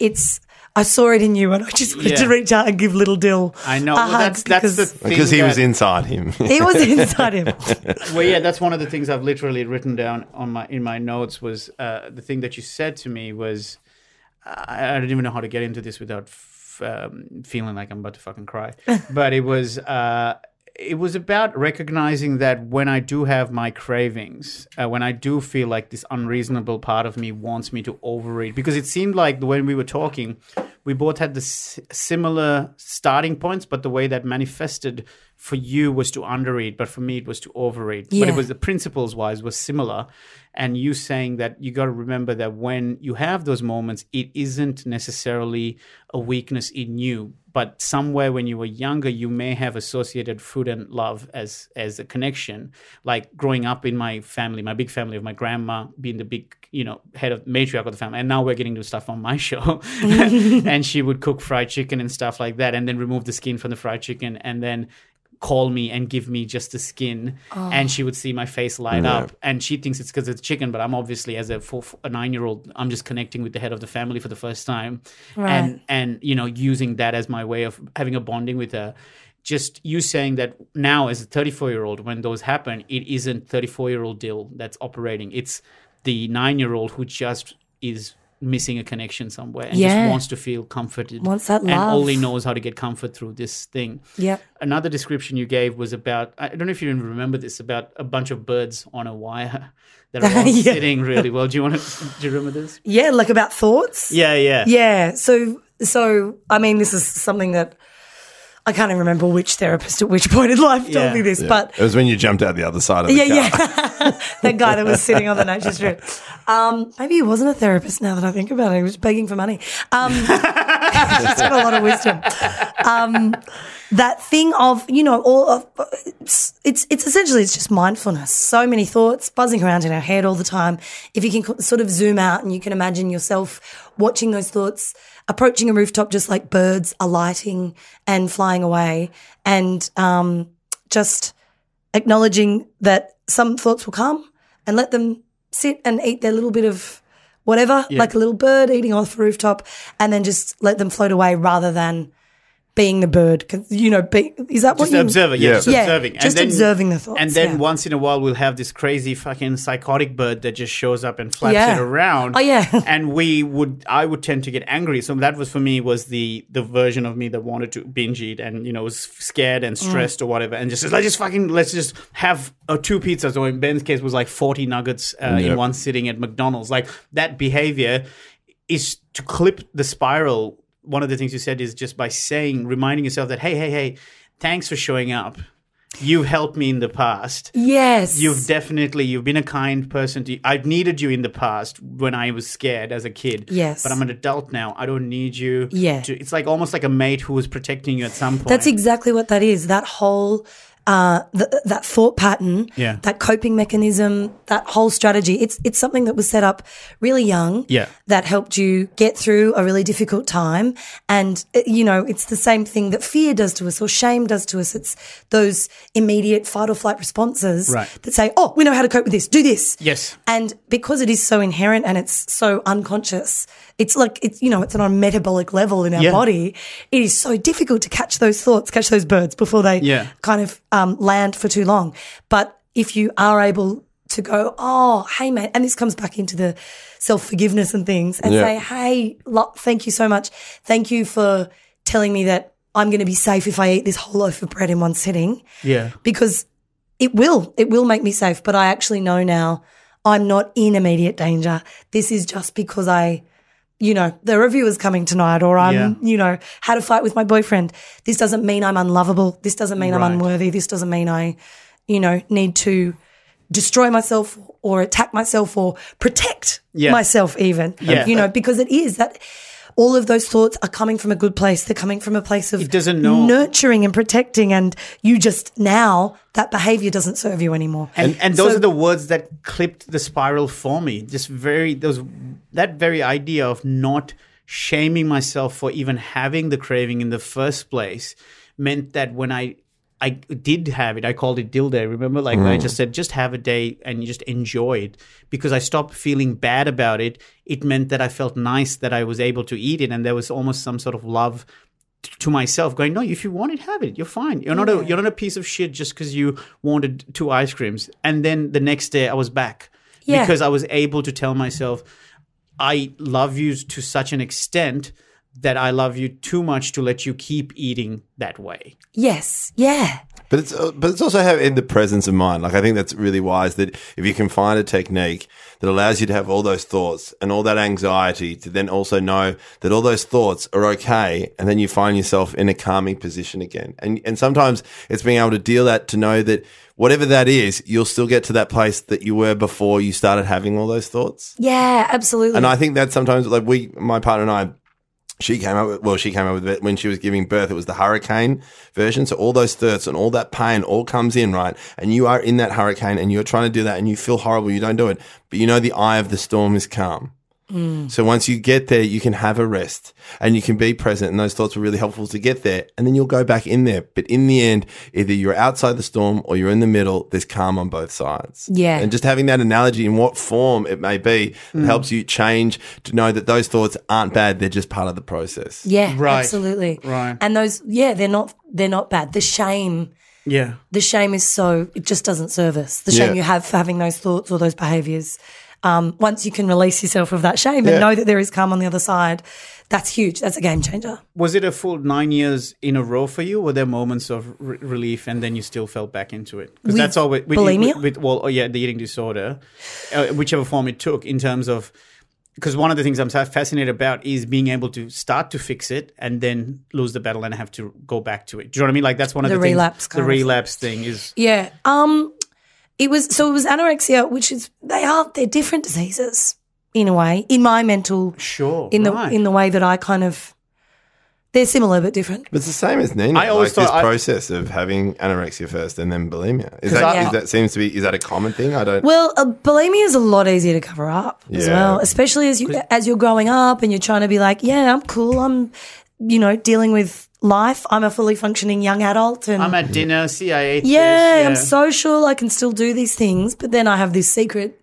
it's. I saw it in you, and I just wanted to reach out and give little Dil. I know. a Well, hug that's that's the because thing because he was inside him. He was inside him. Well, yeah, that's one of the things I've literally written down on my in my notes. Was uh, the thing that you said to me was I, I don't even know how to get into this without f- um, feeling like I'm about to fucking cry. but it was uh, it was about recognizing that when I do have my cravings, uh, when I do feel like this unreasonable part of me wants me to overeat, because it seemed like when we were talking, we both had the s- similar starting points, but the way that manifested for you was to undereat, but for me it was to overeat. But it was the principles wise was similar, and you saying that you got to remember that when you have those moments, it isn't necessarily a weakness in you, but somewhere when you were younger, you may have associated food and love as as a connection. Like growing up in my family, my big family of my grandma being the big, you know, head of matriarch of the family, and now we're getting to stuff on my show, and she would cook fried chicken and stuff like that, and then remove the skin from the fried chicken, and then call me and give me just the skin oh. and she would see my face light up. And she thinks it's because it's chicken but i'm obviously as a four, a nine year old i'm just connecting with the head of the family for the first time. And and you know using that as my way of having a bonding with her. Just you saying that now as a 34 year old when those happen it isn't 34 year old Dil that's operating. It's the nine year old who just is missing a connection somewhere and Yeah. just wants to feel comforted Wants that love. and only knows how to get comfort through this thing Yep. another description you gave was about I don't know if you even remember this about a bunch of birds on a wire that are all Yeah. sitting really well. Do you want to do you remember this? Yeah, like about thoughts. Yeah, yeah. Yeah. So, so I mean, this is something that I can't even remember which therapist at which point in life told Yeah. me this, but It was when you jumped out the other side of the yeah, car. yeah. that guy that was sitting on the nature strip. Um, maybe he wasn't a therapist now that I think about it. He was begging for money. Um, he's got a lot of wisdom. Um, that thing of, you know, all of, it's, it's, it's essentially, it's just mindfulness. So many thoughts buzzing around in our head all the time. If you can sort of zoom out and you can imagine yourself watching those thoughts, approaching a rooftop just like birds alighting and flying away and, um, just acknowledging that some thoughts will come and let them sit and eat their little bit of whatever, like a little bird eating off the rooftop, and then just let them float away rather than being the bird. 'Cause, you know, be, is that Just what you observer, yeah, Yeah. just Yeah, observing. just observing the thoughts, And then yeah. once in a while, we'll have this crazy fucking psychotic bird that just shows up and flaps Yeah. it around. Oh, yeah. and we would, I would tend to get angry. So that was for me was the the version of me that wanted to binge eat and you know was scared and Mm. stressed or whatever, and just let's just fucking let's just have uh, two pizzas. Or in Ben's case, was like forty nuggets uh, in one sitting at McDonald's. Like that behavior is to clip the spiral. One of the things you said is just by saying, reminding yourself that, hey, hey, hey, thanks for showing up. You've helped me in the past. Yes. You've definitely you've been a kind person to I've needed you in the past when I was scared as a kid. Yes. But I'm an adult now. I don't need you. Yeah. To, it's like almost like a mate who was protecting you at some point. That's exactly what that is. That whole uh, th- that thought pattern, Yeah. that coping mechanism, that whole strategy. It's it's something that was set up really young. Yeah. that helped you get through a really difficult time. And uh, you know, it's the same thing that fear does to us or shame does to us. It's those immediate fight or flight responses Right. that say, "Oh, we know how to cope with this. Do this." Yes. And because it is so inherent and it's so unconscious, it's like it's you know it's on a metabolic level in our Yeah. body. It is so difficult to catch those thoughts, catch those birds before they Yeah. kind of um, land for too long. But if you are able to go, oh, hey, mate, and this comes back into the self forgiveness and things, and Yeah. say, hey, lo- thank you so much. Thank you for telling me that I'm going to be safe if I eat this whole loaf of bread in one sitting Yeah. because it will it will make me safe but i actually know now i'm not in immediate danger this is just because i you know the reviewer's coming tonight or i'm Yeah. you know had a fight with my boyfriend this doesn't mean i'm unlovable this doesn't mean Right. i'm unworthy this doesn't mean i you know need to destroy myself or attack myself or protect Yeah. myself even Yeah. you know because it is that all of those thoughts are coming from a good place. They're coming from a place of doesn't know- nurturing and protecting and you just now that behavior doesn't serve you anymore. And and those So- are the words that clipped the spiral for me. Just very those that very idea of not shaming myself for even having the craving in the first place meant that when I I did have it, I called it Dil day. Remember, like I mm. just said, just have a day and you just enjoy it. Because I stopped feeling bad about it. It meant that I felt nice that I was able to eat it, and there was almost some sort of love t- to myself going no if you want it have it. You're fine. You're not a you're not a piece of shit just because you wanted two ice creams. And then the next day i was back. Yeah. because i was able to tell myself i love you to such an extent that i love you too much to let you keep eating that way yes yeah But it's uh, but it's also have in the presence of mind. Like I think that's really wise. That if you can find a technique that allows you to have all those thoughts and all that anxiety, to then also know that all those thoughts are okay, and then you find yourself in a calming position again. And and sometimes it's being able to deal that to know that whatever that is, you'll still get to that place that you were before you started having all those thoughts. Yeah, absolutely. And I think that sometimes, like we, my partner and I, she came up with, well, she came up with it when she was giving birth. It was the hurricane version. So all those thoughts and all that pain all comes in, right? And you are in that hurricane and you're trying to do that and you feel horrible. You don't do it, but you know, the eye of the storm is calm. Mm. So once you get there, you can have a rest and you can be present. And those thoughts were really helpful to get there. And then you'll go back in there. But in the end, either you're outside the storm or you're in the middle. There's calm on both sides. Yeah. And just having that analogy in what form it may be mm. helps you change to know that those thoughts aren't bad. They're just part of the process. yeah, Right. absolutely. Right. And those, yeah, they're not they're not bad. The shame, Yeah. the shame is so it just doesn't serve us. The shame Yeah. you have for having those thoughts or those behaviors. Um, once you can release yourself of that shame Yeah. and know that there is calm on the other side, that's huge. That's a game changer. Was it a full nine years in a row for you? Were there moments of re- relief and then you still fell back into it? Because that's all with, with, bulimia? with, with well, oh yeah, the eating disorder, uh, whichever form it took. In terms of, because one of the things I'm so fascinated about is being able to start to fix it and then lose the battle and have to go back to it. Do you know what I mean? Like that's one of The the, things- relapse The relapse thing is Yeah. Um, it was so it was anorexia, which is they are they're different diseases in a way. In my mental, sure in the right. in the way that I kind of, they're similar but different. But it's the same as Nina. I always like this I- process of having anorexia first and then bulimia. Is 'Cause that, I- is that seems to be, is that a common thing? I don't. Well, uh, bulimia is a lot easier to cover up as well, especially as you as you're growing up and you're trying to be like, yeah, I'm cool. I'm, you know, dealing with life. I'm a fully functioning young adult, and I'm at dinner. See, I ate. yeah, this, I'm social. I can still do these things, but then I have this secret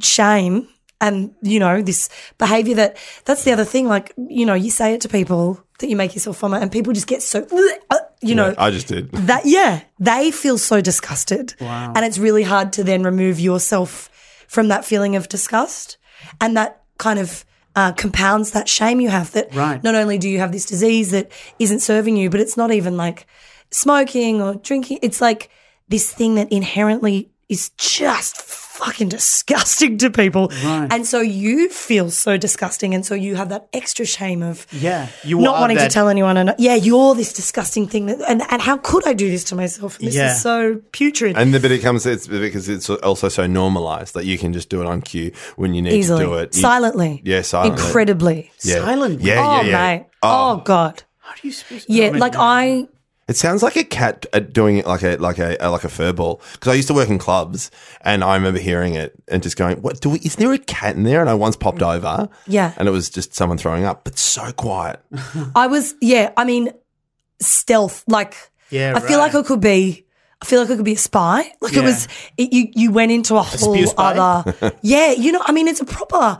shame and you know this behavior that that's the other thing. Like you know, you say it to people that you make yourself vomit, and people just get so uh, you know I just did. that yeah they feel so disgusted and it's really hard to then remove yourself from that feeling of disgust and that kind of uh, compounds that shame you have that Right. not only do you have this disease that isn't serving you but it's not even like smoking or drinking it's like this thing that inherently is just fucking disgusting to people Right. and so you feel so disgusting and so you have that extra shame of Yeah, you not wanting that- to tell anyone. And yeah, you're this disgusting thing. That, and and how could I do this to myself? This Yeah. is so putrid. And the, but it comes it's because it's also so normalized that you can just do it on cue when you need Easily, to do it. You- silently, Yeah, silently. incredibly. Yeah. Silently? Yeah, oh yeah, yeah. mate. Oh. oh, god. How do you supposed Yeah, I mean, like I. It sounds like a cat uh, doing it like a like a uh, like a fur ball. Because I used to work in clubs, and I remember hearing it and just going, "What? Do we, is there a cat in there?" And I once popped over, Yeah. and it was just someone throwing up, but so quiet. I was. Yeah. I mean, stealth. Like. Yeah, I feel like right. I could be. I feel like I could be a spy. Like Yeah. it was. It, you you went into a whole spew spy? other. yeah. You know. I mean, it's a proper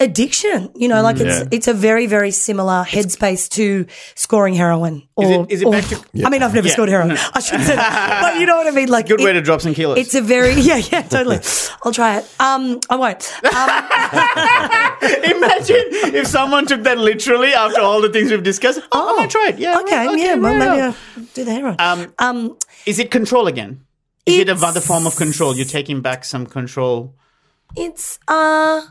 addiction. You know, like it's Yeah. it's a very very similar headspace to scoring heroin. Or, Is it- is it or- back to- I mean, I've never Yeah. scored heroin. I shouldn't say that, but you know what I mean. Like Good it- way to drop some kilos. It's a very yeah yeah totally. I'll try it. Um, I won't. Um, Imagine if someone took that literally after all the things we've discussed. Oh, I might try it. Yeah. okay, right, yeah. Well, maybe. I'll do the heroin. Um, um, is it control again? Is it another form of control? You're taking back some control. It's uh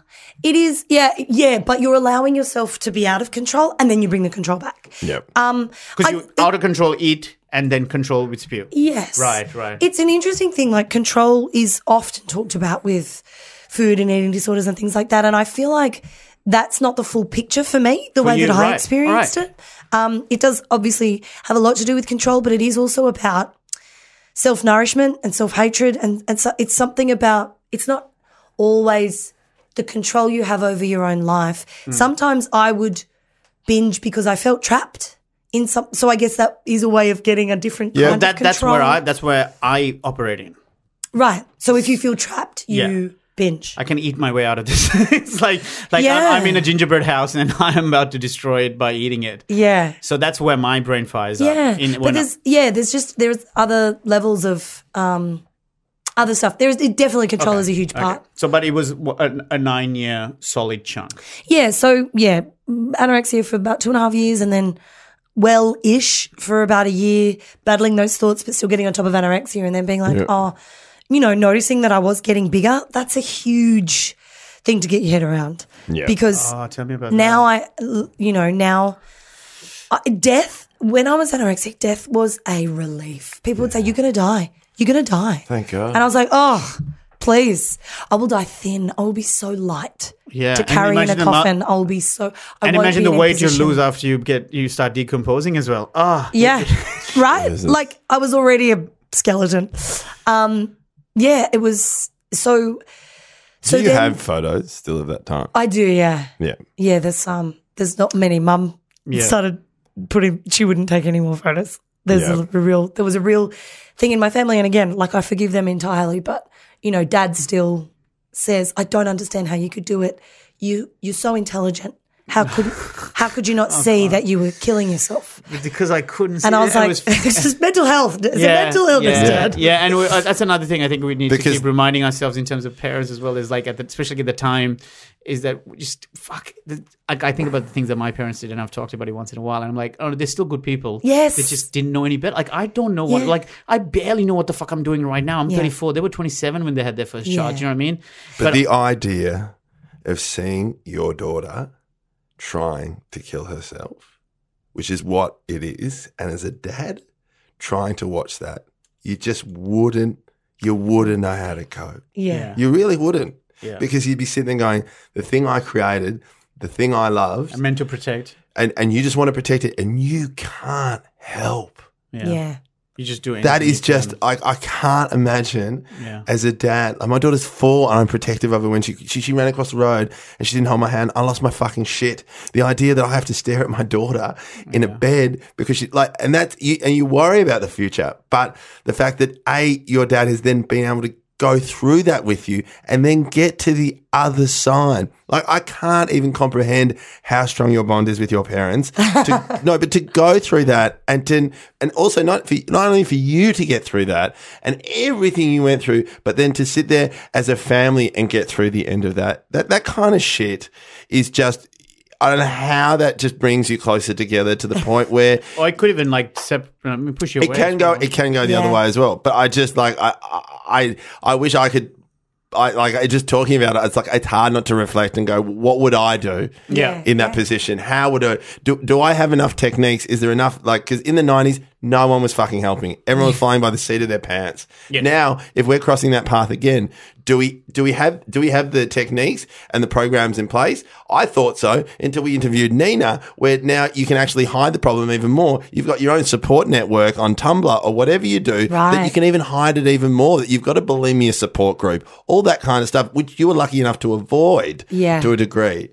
it is yeah yeah, but you're allowing yourself to be out of control and then you bring the control back. Yeah. Um Because you out of control eat and then control with spew. yes. Right, right. It's an interesting thing like control is often talked about with food and eating disorders and things like that and I feel like that's not the full picture for me the way you, that I right, experienced right. it. Um it does obviously have a lot to do with control but it is also about self-nourishment and self-hatred and and so it's something about it's not always the control you have over your own life. Hmm. Sometimes I would binge because I felt trapped in some. So I guess that is a way of getting a different Yeah. kind That of that's where I that's where I operate in. right. So if you feel trapped, you Yeah. binge. I can eat my way out of this. it's like like Yeah. I'm, I'm in a gingerbread house and I'm about to destroy it by eating it. yeah. So that's where my brain fires Yeah, up. In, but when I- yeah, there's just there's other levels of um other stuff. There's definitely control is a huge Okay. part. So, but it was a nine year solid chunk. Yeah, so yeah, anorexia for about two and a half years, and then well ish for about a year, battling those thoughts, but still getting on top of anorexia and then being like, Yeah. oh, you know, noticing that I was getting bigger. That's a huge thing to get your head around. Yeah. Because Oh, tell me about now that. I, you know, now I, death, when I was anorexic, death was a relief. People would say, you're going to die. You're going to die. Thank God. And I was like, oh, please. I will die thin. I will be so light Yeah, to carry in a imagine mu- coffin. I will be so. I and imagine the weight you lose after you get you start decomposing as well. Ah, Yeah, right. Like I was already a skeleton. Um, yeah, it was so. So Do you then have photos still of that time? I do. Yeah, Yeah. yeah. There's um. There's not many. Mum Yeah. started putting. She wouldn't take any more photos. There's Yeah. a, real. There was a real thing in my family, and again, like I forgive them entirely, but you know, Dad still says, "I don't understand how you could do it. You you're so intelligent. How could how could you not see that you were killing yourself?" because I couldn't. See And I was it. like, "It's just mental health. It's a mental illness, yeah, Dad." Yeah, and uh, that's another thing I think we need to keep reminding ourselves in terms of parents as well. Is like at the, especially at the time, is that we just fuck. The, like I think about the things that my parents did, and I've talked about it once in a while, and I'm like, oh, they're still good people. Yes. they just didn't know any better. Like I don't know what. Yeah. Like I barely know what the fuck I'm doing right now. I'm Yeah. 34. They were 27 when they had their first child. You know what I mean? But, the idea of seeing your daughter trying to kill herself, which is what it is, and as a dad trying to watch that, you just wouldn't, you wouldn't know how to cope. Yeah. You really wouldn't. Yeah. Because you'd be sitting there going, the thing I created, the thing I loved, I'm meant to protect. and, and you just want to protect it, and you can't help. Yeah. yeah. You just do it. That is just, I, I can't imagine Yeah. as a dad. Like my daughter's four and I'm protective of her when she, she, she ran across the road and she didn't hold my hand. I lost my fucking shit. The idea that I have to stare at my daughter in a bed because she like, and that's, you, and you worry about the future. But the fact that A, your dad has then been able to go through that with you and then get to the other side. Like I can't even comprehend how strong your bond is with your parents. To, no, but to go through that and to, and also not for not only for you to get through that and everything you went through, but then to sit there as a family and get through the end of that. That that kind of shit is just I don't know how that just brings you closer together to the point where Or I could even like sep- I mean, push you it away. can go you it can go the other way as well but i just like i i i wish i could I like I just talking about it. It's like it's hard not to reflect and go, what would I do? Yeah. in that position, how would I do? Do I have enough techniques? Is there enough? Like, because in the nineties, no one was fucking helping. Everyone was flying by the seat of their pants. Yes. Now, if we're crossing that path again, do we do we have do we have the techniques and the programs in place? I thought so until we interviewed Nina, where now you can actually hide the problem even more. You've got your own support network on Tumblr or whatever you do that you can even hide it even more. That you've got a bulimia support group, all that kind of stuff, which you were lucky enough to avoid Yeah. to a degree.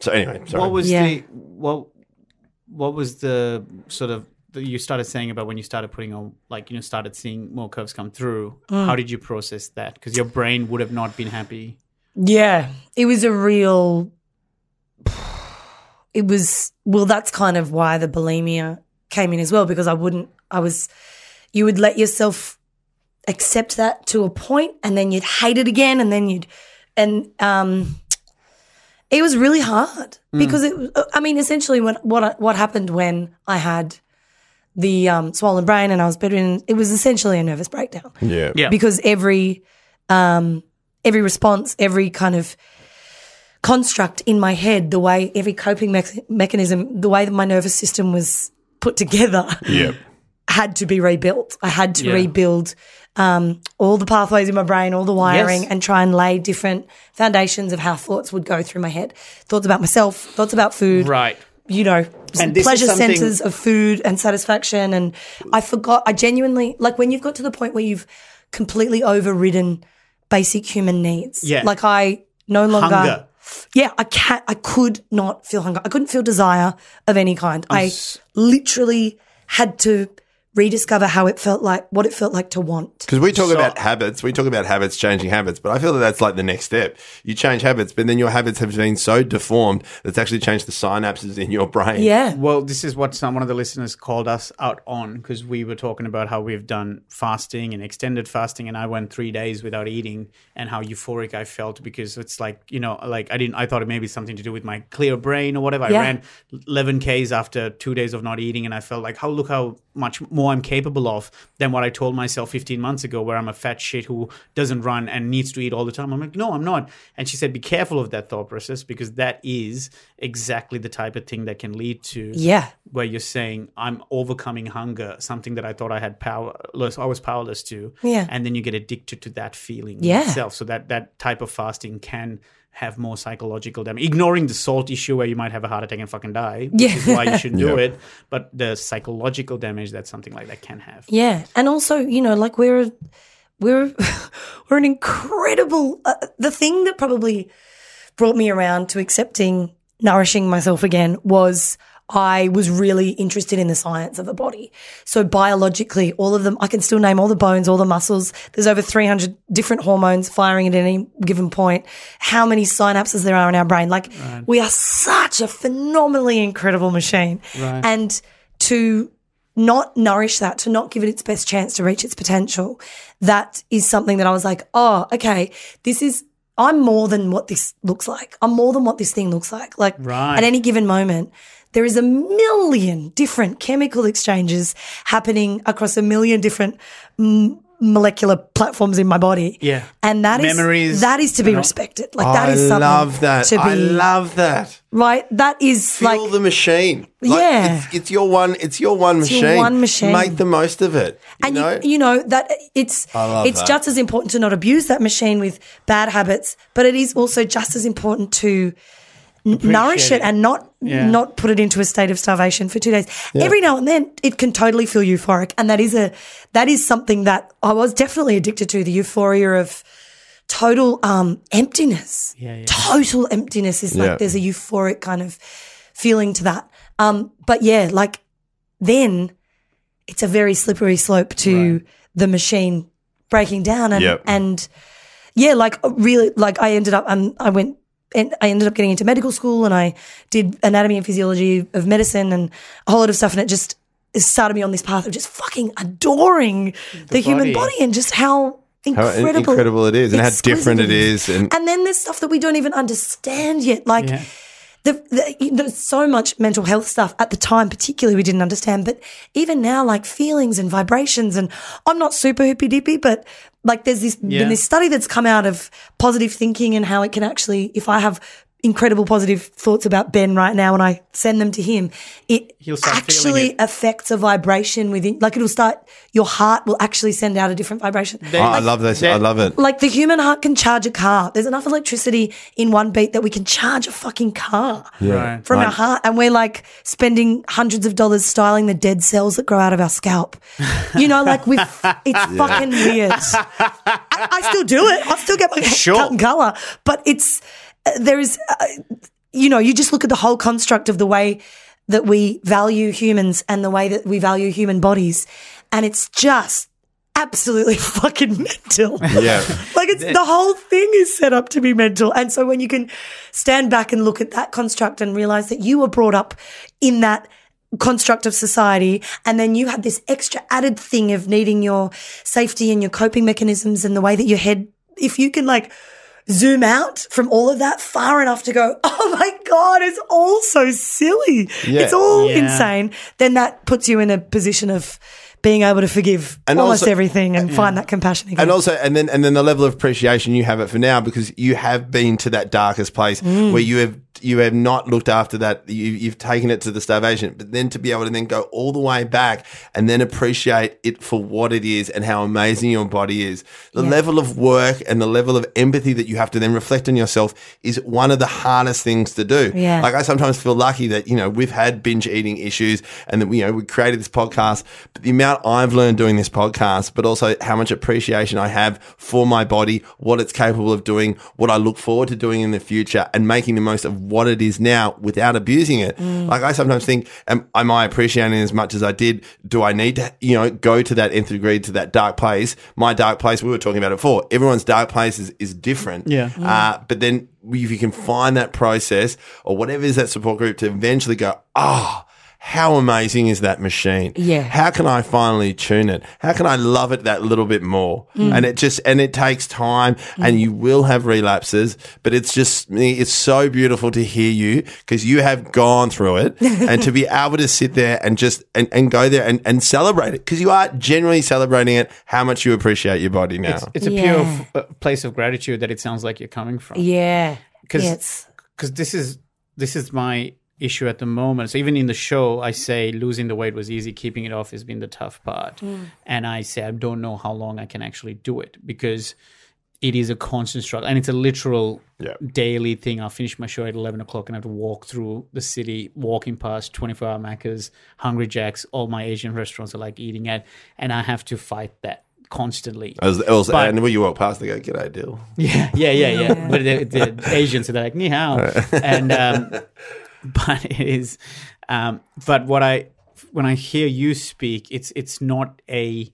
So anyway, sorry. What was Yeah. the what? What was the sort of that you started saying about when you started putting on like you know started seeing more curves come through? Mm. How did you process that? Because your brain would have not been happy. Yeah, it was a real. It was well. That's kind of why the bulimia came in as well because I wouldn't. I was. You would let yourself accept that to a point, and then you'd hate it again, and then you'd, and um, it was really hard because it. I mean, essentially, when what what happened when I had the um, swollen brain and I was bedridden, it was essentially a nervous breakdown yeah, Yeah. because every um, every response, every kind of construct in my head, the way every coping mech- mechanism, the way that my nervous system was put together, yeah, had to be rebuilt. I had to Yeah. rebuild um, all the pathways in my brain, all the wiring, Yes. and try and lay different foundations of how thoughts would go through my head. Thoughts about myself, thoughts about food, Right. you know, And pleasure something- centers of food and satisfaction. And I forgot, I genuinely, like when you've got to the point where you've completely overridden basic human needs. Yeah. Like I no longer. Hunger. Yeah, I can't, I could not feel hunger. I couldn't feel desire of any kind. I s- literally had to rediscover how it felt like, what it felt like to want. Because we talk So- about habits, we talk about habits, changing habits, but I feel that that's like the next step. You change habits, but then your habits have been so deformed that's actually changed the synapses in your brain. Yeah. Well, this is what some one of the listeners called us out on because we were talking about how we've done fasting and extended fasting, and I went three days without eating, and how euphoric I felt because it's like you know, like I didn't, I thought it may be something to do with my clear brain or whatever. Yeah. I ran 11 k's after two days of not eating, and I felt like, how look how much more I'm capable of than what I told myself 15 months ago, where I'm a fat shit who doesn't run and needs to eat all the time. I'm like, no, I'm not. And she said, be careful of that thought process because that is exactly the type of thing that can lead to Yeah. where you're saying I'm overcoming hunger, something that I thought I had powerless, I was powerless to, Yeah. and then you get addicted to that feeling Yeah. itself. So that that type of fasting can have more psychological damage. Ignoring the salt issue where you might have a heart attack and fucking die, which Yeah. is why you shouldn't do it. But the psychological damage that something like that can have. Yeah, and also, you know, like we're we're we're an incredible. Uh, the thing that probably brought me around to accepting nourishing myself again was I was really interested in the science of the body. So biologically, all of them, I can still name all the bones, all the muscles. There's over 300 different hormones firing at any given point. How many synapses there are in our brain. Like we are such a phenomenally incredible machine. Right. And to not nourish that, to not give it its best chance to reach its potential, that is something that I was like, oh, okay, this is, I'm more than what this looks like. I'm more than what this thing looks like. Like Right. at any given moment, there is a million different chemical exchanges happening across a million different m- molecular platforms in my body. Yeah. And that is Memories, that is to be respected. Like that I is something love that. to be I love that. right. That is Feel like the machine. Like, Yeah. It's, it's your one, it's your one your machine. one machine. Make the most of it. You and know? you, you know that it's love it's that. just as important to not abuse that machine with bad habits, but it is also just as important to n- nourish it, it. and not Yeah. not put it into a state of starvation for two days. Every now and then, it can totally feel euphoric, and that is a that is something that I was definitely addicted to the euphoria of total um, emptiness. Yeah, yeah. Total emptiness is like there's a euphoric kind of feeling to that. Um, but yeah, like then it's a very slippery slope to the machine breaking down and Yep. and yeah, like really like I ended up um, I went and I ended up getting into medical school and I did anatomy and physiology of medicine and a whole lot of stuff and it just started me on this path of just fucking adoring the, human body. body and just how how incredible incredible it is and how different it is. And, and then there's stuff that we don't even understand yet. Like Yeah. The, the, you know, there's so much mental health stuff at the time, particularly we didn't understand. But even now, like feelings and vibrations, and I'm not super hippy dippy, but like there's this Yeah. been this study that's come out of positive thinking and how it can actually, if I have incredible positive thoughts about Ben right now and I send them to him, it He'll start actually it. affects a vibration within, like it'll start, your heart will actually send out a different vibration. Oh, I love this. I love it. Like the human heart can charge a car. There's enough electricity in one beat that we can charge a fucking car Right. from our heart. And we're like spending hundreds of dollars styling the dead cells that grow out of our scalp. You know, like we it's fucking weird. I, I still do it. I still get my hair Sure. cut and color. But it's, there is, uh, you know, you just look at the whole construct of the way that we value humans and the way that we value human bodies. And it's just absolutely fucking mental. Yeah. like it's the whole thing is set up to be mental. And so when you can stand back and look at that construct and realize that you were brought up in that construct of society and then you had this extra added thing of needing your safety and your coping mechanisms and the way that your head if you can like zoom out from all of that far enough to go, oh my God, it's all so silly. Yeah. It's all Yeah. insane. Then that puts you in a position of being able to forgive And almost also- everything and find that compassion again. And also, and then and then the level of appreciation you have it for now because you have been to that darkest place Mm. where you have you have not looked after that. You, you've taken it to the starvation, but then to be able to then go all the way back and then appreciate it for what it is and how amazing your body is. The Yeah. level of work and the level of empathy that you have to then reflect on yourself is one of the hardest things to do. Yeah. Like I sometimes feel lucky that you know we've had binge eating issues and that you know we created this podcast. But the amount I've learned doing this podcast, but also how much appreciation I have for my body, what it's capable of doing, what I look forward to doing in the future, and making the most of what it is now without abusing it. Mm. Like I sometimes think, am, am I appreciating it as much as I did? Do I need to, you know, go to that nth degree to that dark place? My dark place, we were talking about it before. Everyone's dark place is, is different. Yeah. Uh, mm. but then if you can find that process or whatever is that support group to eventually go, oh, how amazing is that machine? Yeah. How can I finally tune it? How can I love it that little bit more? Mm. And it just, and it takes time and you will have relapses, but it's just, it's so beautiful to hear you because you have gone through it and to be able to sit there and just, and, and go there and, and celebrate it because you are genuinely celebrating it, how much you appreciate your body now. It's, it's a Yeah. pure f- uh, place of gratitude that it sounds like you're coming from. Yeah. because Yes. because this is this is my issue at the moment. So even in the show, I say losing the weight was easy, keeping it off has been the tough part, and I say I don't know how long I can actually do it because it is a constant struggle and it's a literal Yeah. daily thing. I'll finish my show at eleven o'clock and I have to walk through the city, walking past twenty four hour Macca's, Hungry Jacks, all my Asian restaurants are like eating at, and I have to fight that constantly. As, as, But- and when you walk past, they go, "G'day, Dil." Yeah, yeah, yeah, yeah. but the, the Asians are like ni hao, and um, but it is. Um, but what I when I hear you speak, it's it's not a.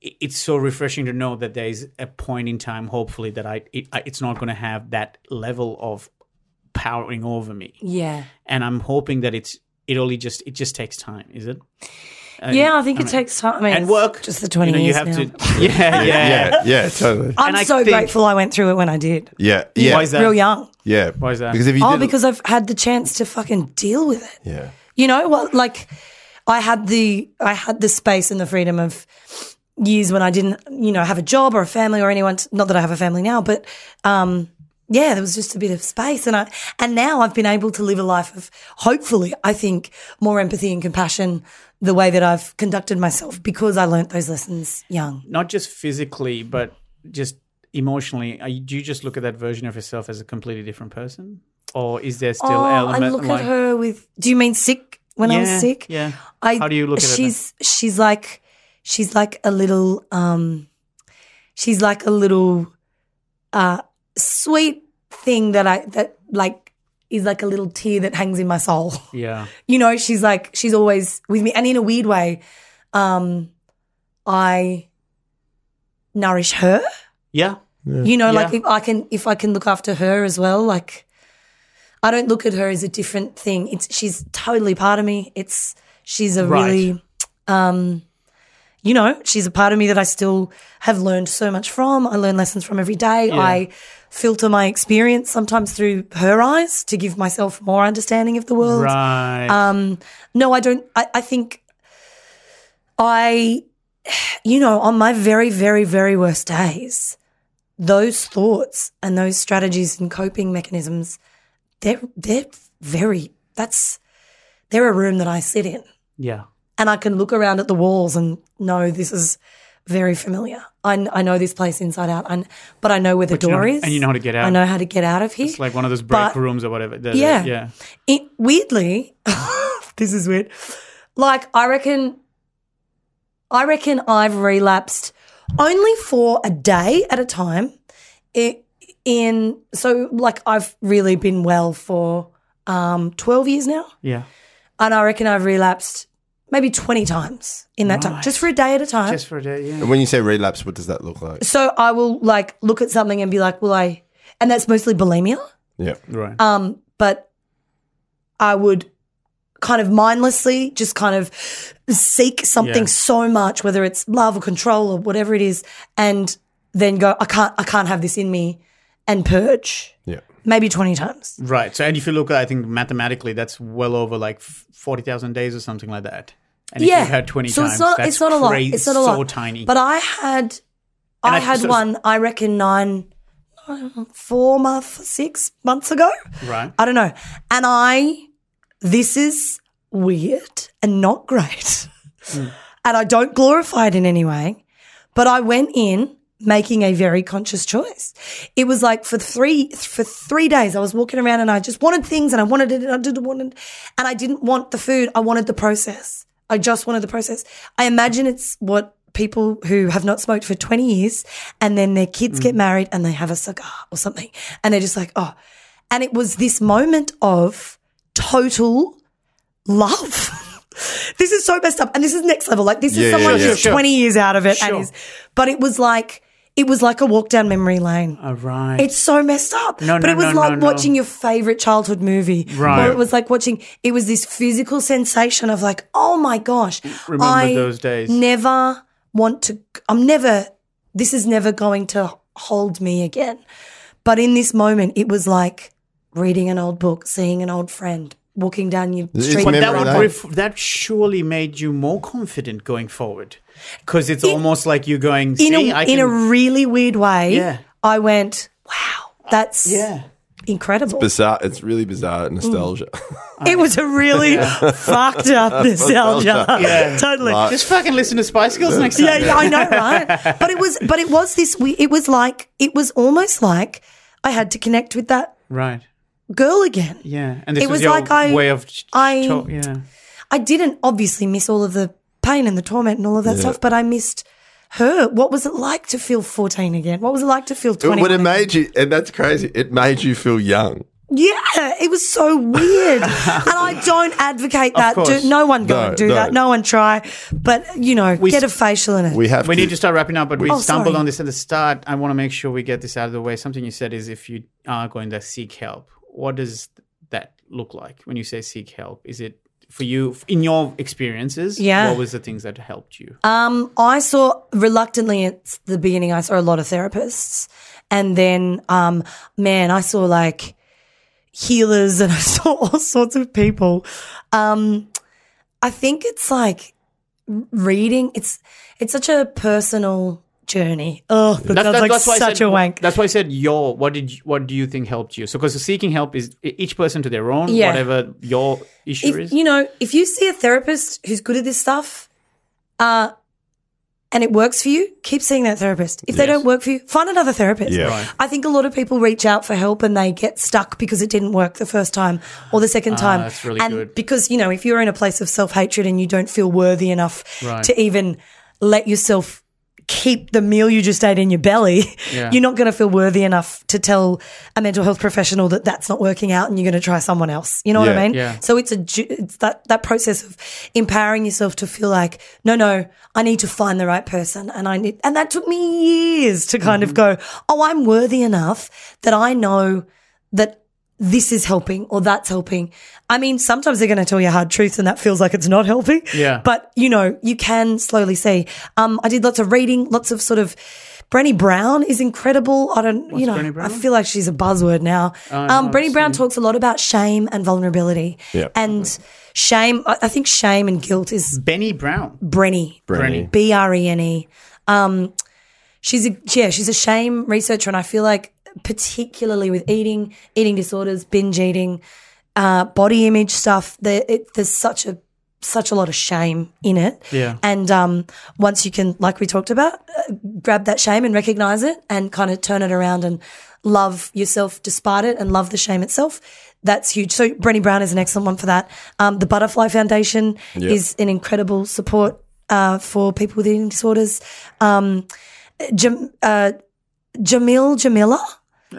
It's so refreshing to know that there is a point in time, hopefully, that I it, I- it's not going to have that level of powering over me, Yeah. and I'm hoping that it's it only just it just takes time, is it? Uh, Yeah, I think it mean- takes time. I mean, and it's work. Just the 20 you know, years you have now. to. Yeah, yeah, Yeah, yeah, totally. I'm And I so think- grateful I went through it when I did. Yeah, yeah, Why is that? Real young. yeah. Why is that? Because if you Oh, because I've had the chance to fucking deal with it. yeah, You know what? Like, I had the I had the space and the freedom of years when I didn't, you know, have a job or a family or anyone. t- not that I have a family now, but um, yeah, there was just a bit of space, and I and now I've been able to live a life of hopefully, I think, more empathy and compassion. The way that I've conducted myself because I learnt those lessons young. not just physically, but just emotionally. Are you, do you just look at that version of yourself as a completely different person, or is there still oh, element I look like at her with. Do you mean sick? When I was sick, yeah. I, How do you look at her then? she's, She's like, she's like a little, um, she's like a little, uh, sweet thing that I that like is like a little tear that hangs in my soul. yeah, You know, she's like she's always with me, and in a weird way, um, I nourish her. yeah, You know, like if I can if I can look after her as well, like I don't look at her as a different thing. It's she's totally part of me. It's she's a Right. really um you know, she's a part of me that I still have learned so much from. I learn lessons from every day. Yeah. I filter my experience sometimes through her eyes to give myself more understanding of the world. right. Um, no, I don't. I, I think I, you know, on my very, very, very worst days, those thoughts and those strategies and coping mechanisms, they're they're very. That's they're a room that I sit in, yeah, and I can look around at the walls and know this is very familiar. I, I know this place inside out, and but I know where the But you know- door is, and you know how to get out. I know how to get out of here. it's like one of those break but- rooms or whatever. The- the- Yeah. yeah. it weirdly this is weird like i reckon i reckon i've relapsed only for a day at a time it, in so like i've really been well for um 12 years now Yeah, and i reckon i've relapsed maybe 20 times in that time Right. just for a day at a time just for a day. Yeah, And when you say relapse, what does that look like? so i will like look at something and be like will i and that's mostly bulimia Yeah, right. Um, but I would kind of mindlessly just kind of seek something Yeah. so much, whether it's love or control or whatever it is, and then go, I can't, I can't have this in me, and purge yeah. Maybe twenty times. right. So, and if you look, at, I think mathematically, that's well over like f- forty thousand days or something like that. And if yeah, you've had twenty so times, it's not, it's not a lot. It's not a lot. so tiny. But I had, I I- had one. I reckon nine, four months, six months ago. right. I don't know. And I, this is weird and not great. Hmm. And I don't glorify it in any way, but I went in making a very conscious choice. It was like for three, for three days, I was walking around and I just wanted things and I wanted it and I didn't want it. And I didn't want the food. I wanted the process. I just wanted the process. I imagine it's what people who have not smoked for 20 years and then their kids get mm. married and they have a cigar or something and they're just like, oh, And it was this moment of total love. this is so messed up. And this is next level. Like, this Yeah, is yeah, someone yeah. who's Sure. 20 years out of it. Sure. And is, but it was like, it was like a walk down memory lane. All right. It's so messed up. No, but no, it was no, like no, no. watching your favorite childhood movie. Right. Or it was like watching, it was this physical sensation of like, oh my gosh. Remember I those days. never want to, I'm never, this is never going to hold me again. But in this moment, it was like reading an old book, seeing an old friend, walking down your street. But that would that? ref- that surely made you more confident going forward, because it's almost like you're going. in See, a, I in a really weird way, Yeah. I went, wow, that's yeah. incredible. bizarre. It's really bizarre nostalgia. Mm. It was a really fucked up nostalgia. Yeah. totally. Just fucking listen to Spice Girls next time. yeah, yeah, I know, right? But it was, but it was this. we- It was like, it was almost like I had to connect with that Right. girl again. Yeah. And this It was, was your like I- way of. ch- I- to- yeah. I didn't obviously miss all of the pain and the torment and all of that stuff, but I missed her. What was it like to feel fourteen again? What was it like to feel twenty? But it made you, and that's crazy. It made you feel young. Yeah, it was so weird. and I don't advocate that. Do, no one go No, and do no. that. No one try. But, you know, get a facial in it. We have We to. need to start wrapping up, but we Oh, stumbled sorry. on this at the start. I want to make sure we get this out of the way. Something you said is if you are going to seek help, what does that look like when you say seek help? Is it for you in your experiences? Yeah. What was the things that helped you? Um, I saw reluctantly at the beginning. I saw a lot of therapists, and then, um, man, I saw like healers, and I saw all sorts of people. Um, I think it's like reading. It's it's such a personal journey. Oh, that sounds like why I such said, a wank. That's why I said your. What did you, what do you think helped you? So because seeking help is each person to their own. Yeah. Whatever your issue if is. you know, if you see a therapist who's good at this stuff, uh, and it works for you, keep seeing that therapist. If they don't work for you, find another therapist. Yeah. Right. I think a lot of people reach out for help and they get stuck because it didn't work the first time or the second time. Ah, that's really and good. because, you know, if you're in a place of self hatred and you don't feel worthy enough Right. to even let yourself keep the meal you just ate in your belly, Yeah. you're not going to feel worthy enough to tell a mental health professional that that's not working out and you're going to try someone else. You know what I mean? Yeah. So it's a it's that that process of empowering yourself to feel like no no I need to find the right person and I need and that took me years to kind of Mm-hmm. go oh I'm worthy enough that I know that this is helping or that's helping. I mean sometimes they're going to tell you hard truths and that feels like it's not helping. Yeah. But you know you can slowly see. Um, I did lots of reading, lots of sort of. Brené Brown is incredible. I don't, you know, Brown? I feel like she's a buzzword now. um, no, Brené Brown talks a lot about shame and vulnerability. Yeah. And shame, I I think shame and guilt is Benny Brown. Brené. Brené. B R E N E. Um, she's a yeah, she's a shame researcher, and I feel like particularly with eating, eating disorders, binge eating, uh, body image stuff, there it, there's such a such a lot of shame in it. Yeah. And um, once you can, like we talked about, uh, grab that shame and recognize it, and kind of turn it around and love yourself despite it, and love the shame itself. That's huge. So Brené Brown is an excellent one for that. Um, the Butterfly Foundation is an incredible support uh, for people with eating disorders. Um, Jam, uh, Jamil Jameela,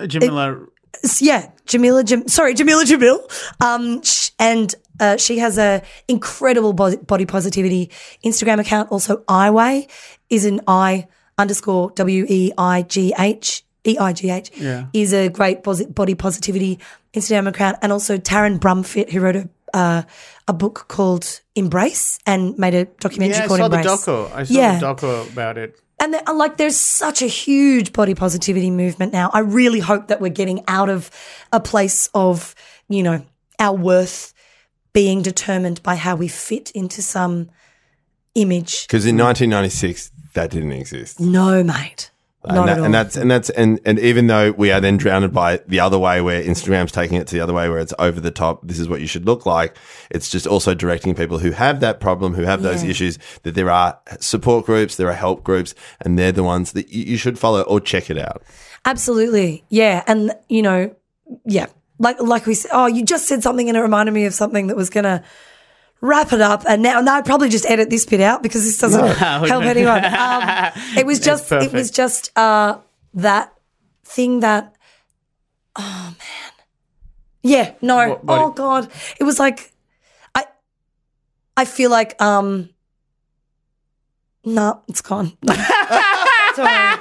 Jameela. S- yeah, Jameela. Jam, sorry, Jameela Jamil. Um, sh- and uh, she has a incredible body, body positivity Instagram account. Also, iWeigh is an I underscore W E I G H E I G H. Yeah. is a great body positivity Instagram account, and also Taryn Brumfit, who wrote a uh, a book called Embrace and made a documentary yeah, I called saw the Embrace. doco. I saw Yeah. the doco about it. And there, like, there's such a huge body positivity movement now. I really hope that we're getting out of a place of, you know, our worth being determined by how we fit into some image. Because in 1996, that didn't exist. No, mate. Not and, at that- and that's and that's and and even though we are then drowned by the other way where Instagram's taking it to the other way where it's over the top this is what you should look like it's just also directing people who have that problem who have those Yeah. issues that there are support groups there are help groups and they're the ones that you, you should follow or check it out Absolutely. Yeah. And, you know, yeah. Like, like we said, oh, you just said something and it reminded me of something that was going to wrap it up. And now, now I'd probably just edit this bit out because this doesn't help anyone. Um, it was just, it was just, uh, that thing that, oh man, Yeah, no. What- what- oh God, it was like I. I feel like um. No, it's gone. Sorry.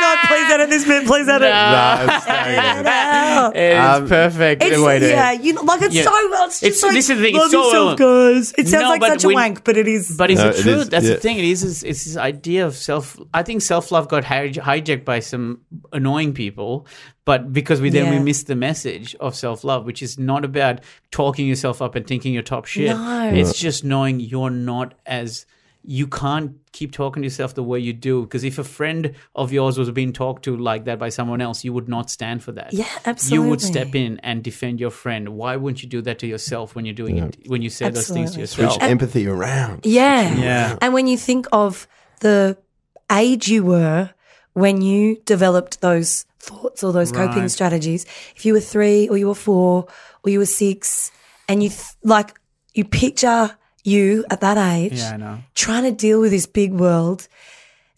God, please edit this bit. Please edit. Nah, it's staying Edit in. it out. It's Um, perfect. It's, way to- yeah, you know, like it's Yeah. so it's just It's- like, this is the thing, love it's so yourself, guys. It sounds No, like but such a when- wank, but it is. But is No, it it true? is, That's yeah. the thing. It is. It's, it's this idea of self. I think self love got hij- hijacked by some annoying people, but because we then we Yeah. missed the message of self love, which is not about talking yourself up and thinking you're top shit. No. It's just knowing you're not as you can't keep talking to yourself the way you do because if a friend of yours was being talked to like that by someone else you would not stand for that Yeah, absolutely. you would step in and defend your friend why wouldn't you do that to yourself when you're doing it when you say those things to Absolutely. yourself Switch empathy around. Yeah. Yeah. And when you think of the age you were when you developed those thoughts or those coping Right. strategies, if you were three or you were four or you were six, and you th- like, you picture you at that age yeah i know trying to deal with this big world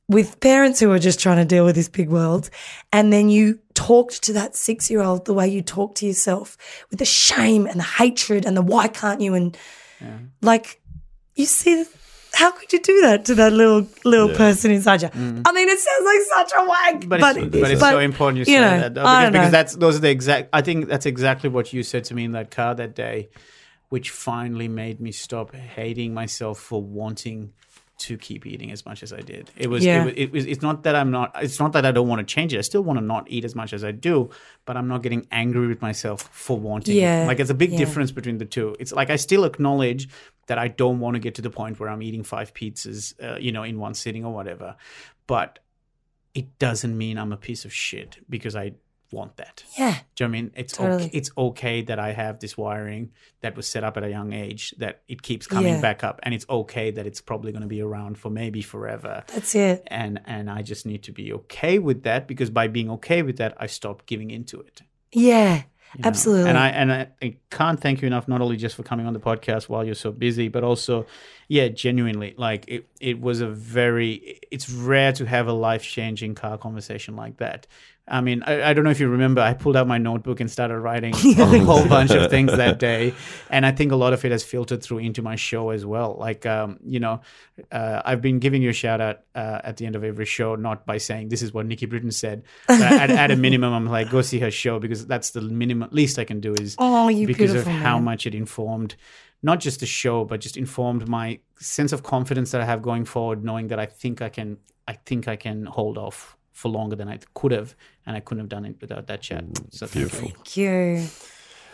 with parents who are just trying to deal with this big world. And then you talked to that six year old the way you talk to yourself with the shame and the hatred and the why can't you? And like, you see, how could you do that to that little little person inside you? I mean, it sounds like such a wank, Mm. but, it's, but it's so important you, say know, that though, I because, don't because that's those are the exact i think that's exactly what you said to me in that car that day which finally made me stop hating myself for wanting to keep eating as much as I did. It was, Yeah. it was, it was, it's not that I'm not, it's not that I don't want to change it. I still want to not eat as much as I do, but I'm not getting angry with myself for wanting. it. Yeah. Like it's a big Yeah. difference between the two. It's like I still acknowledge that I don't want to get to the point where I'm eating five pizzas, uh, you know, in one sitting or whatever. But it doesn't mean I'm a piece of shit because I want that. yeah, Do you know what I mean? It's Totally. okay. It's okay that I have this wiring that was set up at a young age that it keeps coming Yeah. back up, and it's okay that it's probably going to be around for maybe forever. that's it. And and I just need to be okay with that because by being okay with that, I stop giving into it. Yeah, you know? absolutely. And I and I, I can't thank you enough, not only just for coming on the podcast while you're so busy, but also, yeah, genuinely, like it. It was a very. It's rare to have a life changing car conversation like that. I mean, I, I don't know if you remember, I pulled out my notebook and started writing a whole bunch of things that day, and I think a lot of it has filtered through into my show as well. Like, um, you know, uh, I've been giving you a shout out uh, at the end of every show, not by saying this is what Nikki Britton said, but at, at a minimum, I'm like, go see her show because that's the minimum least I can do is Oh, you because of how man. much it informed not just the show but just informed my sense of confidence that I have going forward knowing that I think I can I think I can hold off for longer than I could have and I couldn't have done it without that chat so beautiful Thank you.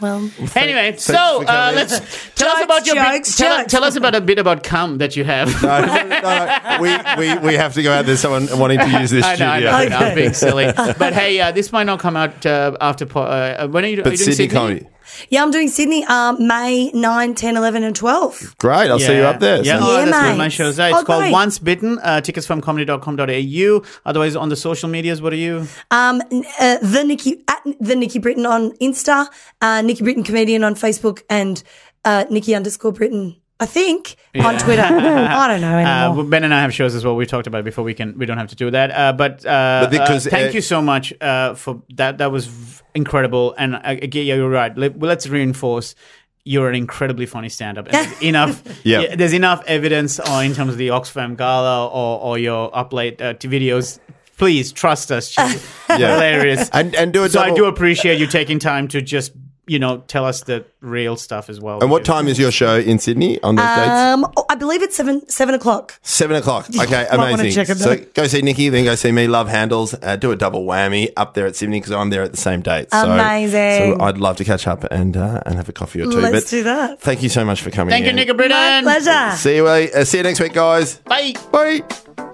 Well, anyway so for uh, let's tell us about your bit, jokes, tell, tell us about a bit about cum that you have No, no, no, we, we, we have to go out. There's someone wanting to use this I know, I studio. know, I know, I'm Okay. being silly. But hey, uh, this might not come out uh, after. Po- uh, when are you, are But you doing Sydney, comedy. Yeah, I'm doing Sydney um, May 9, 10, 11, and 12. Great. I'll see you up there. Yeah, So- oh, Yeah, that's where mate. my shows are. It's Oh, called great. Once Bitten. Uh, tickets from comedy.com.au. Otherwise, on the social medias, what are you? Um, uh, the Nikki at the Nikki Britton on Insta, uh, Nikki Britton comedian on Facebook, and uh, Nikki underscore Britton. I think on Twitter. I don't know Uh, anymore. well, ben and I have shows as well. We talked about it before. We can. We don't have to do that. Uh, but uh, But because, uh, thank uh, you so much uh, for that. That was v- incredible. And uh, again, yeah, you're right. Let, well, let's reinforce. You're an incredibly funny stand-up. And there's enough. Yeah. yeah, There's enough evidence uh, in terms of the Oxfam Gala or, or your up late uh, t- videos. Please trust us. She's hilarious. And, and do a so I do appreciate you taking time to just you know tell us the real stuff as well. And what time is your show in Sydney on those dates? Um, oh, I believe it's seven seven o'clock. Seven o'clock. Okay, Might wanna amazing. So go see Nikki, then go see me. Love handles. Uh, do a double whammy up there at Sydney because I'm there at the same date. So, Amazing. So I'd love to catch up and uh, and have a coffee or two. Let's but do that. Thank you so much for coming. Thank you, in. Nick My Britton. pleasure. See you. Uh, see you next week, guys. Bye. Bye.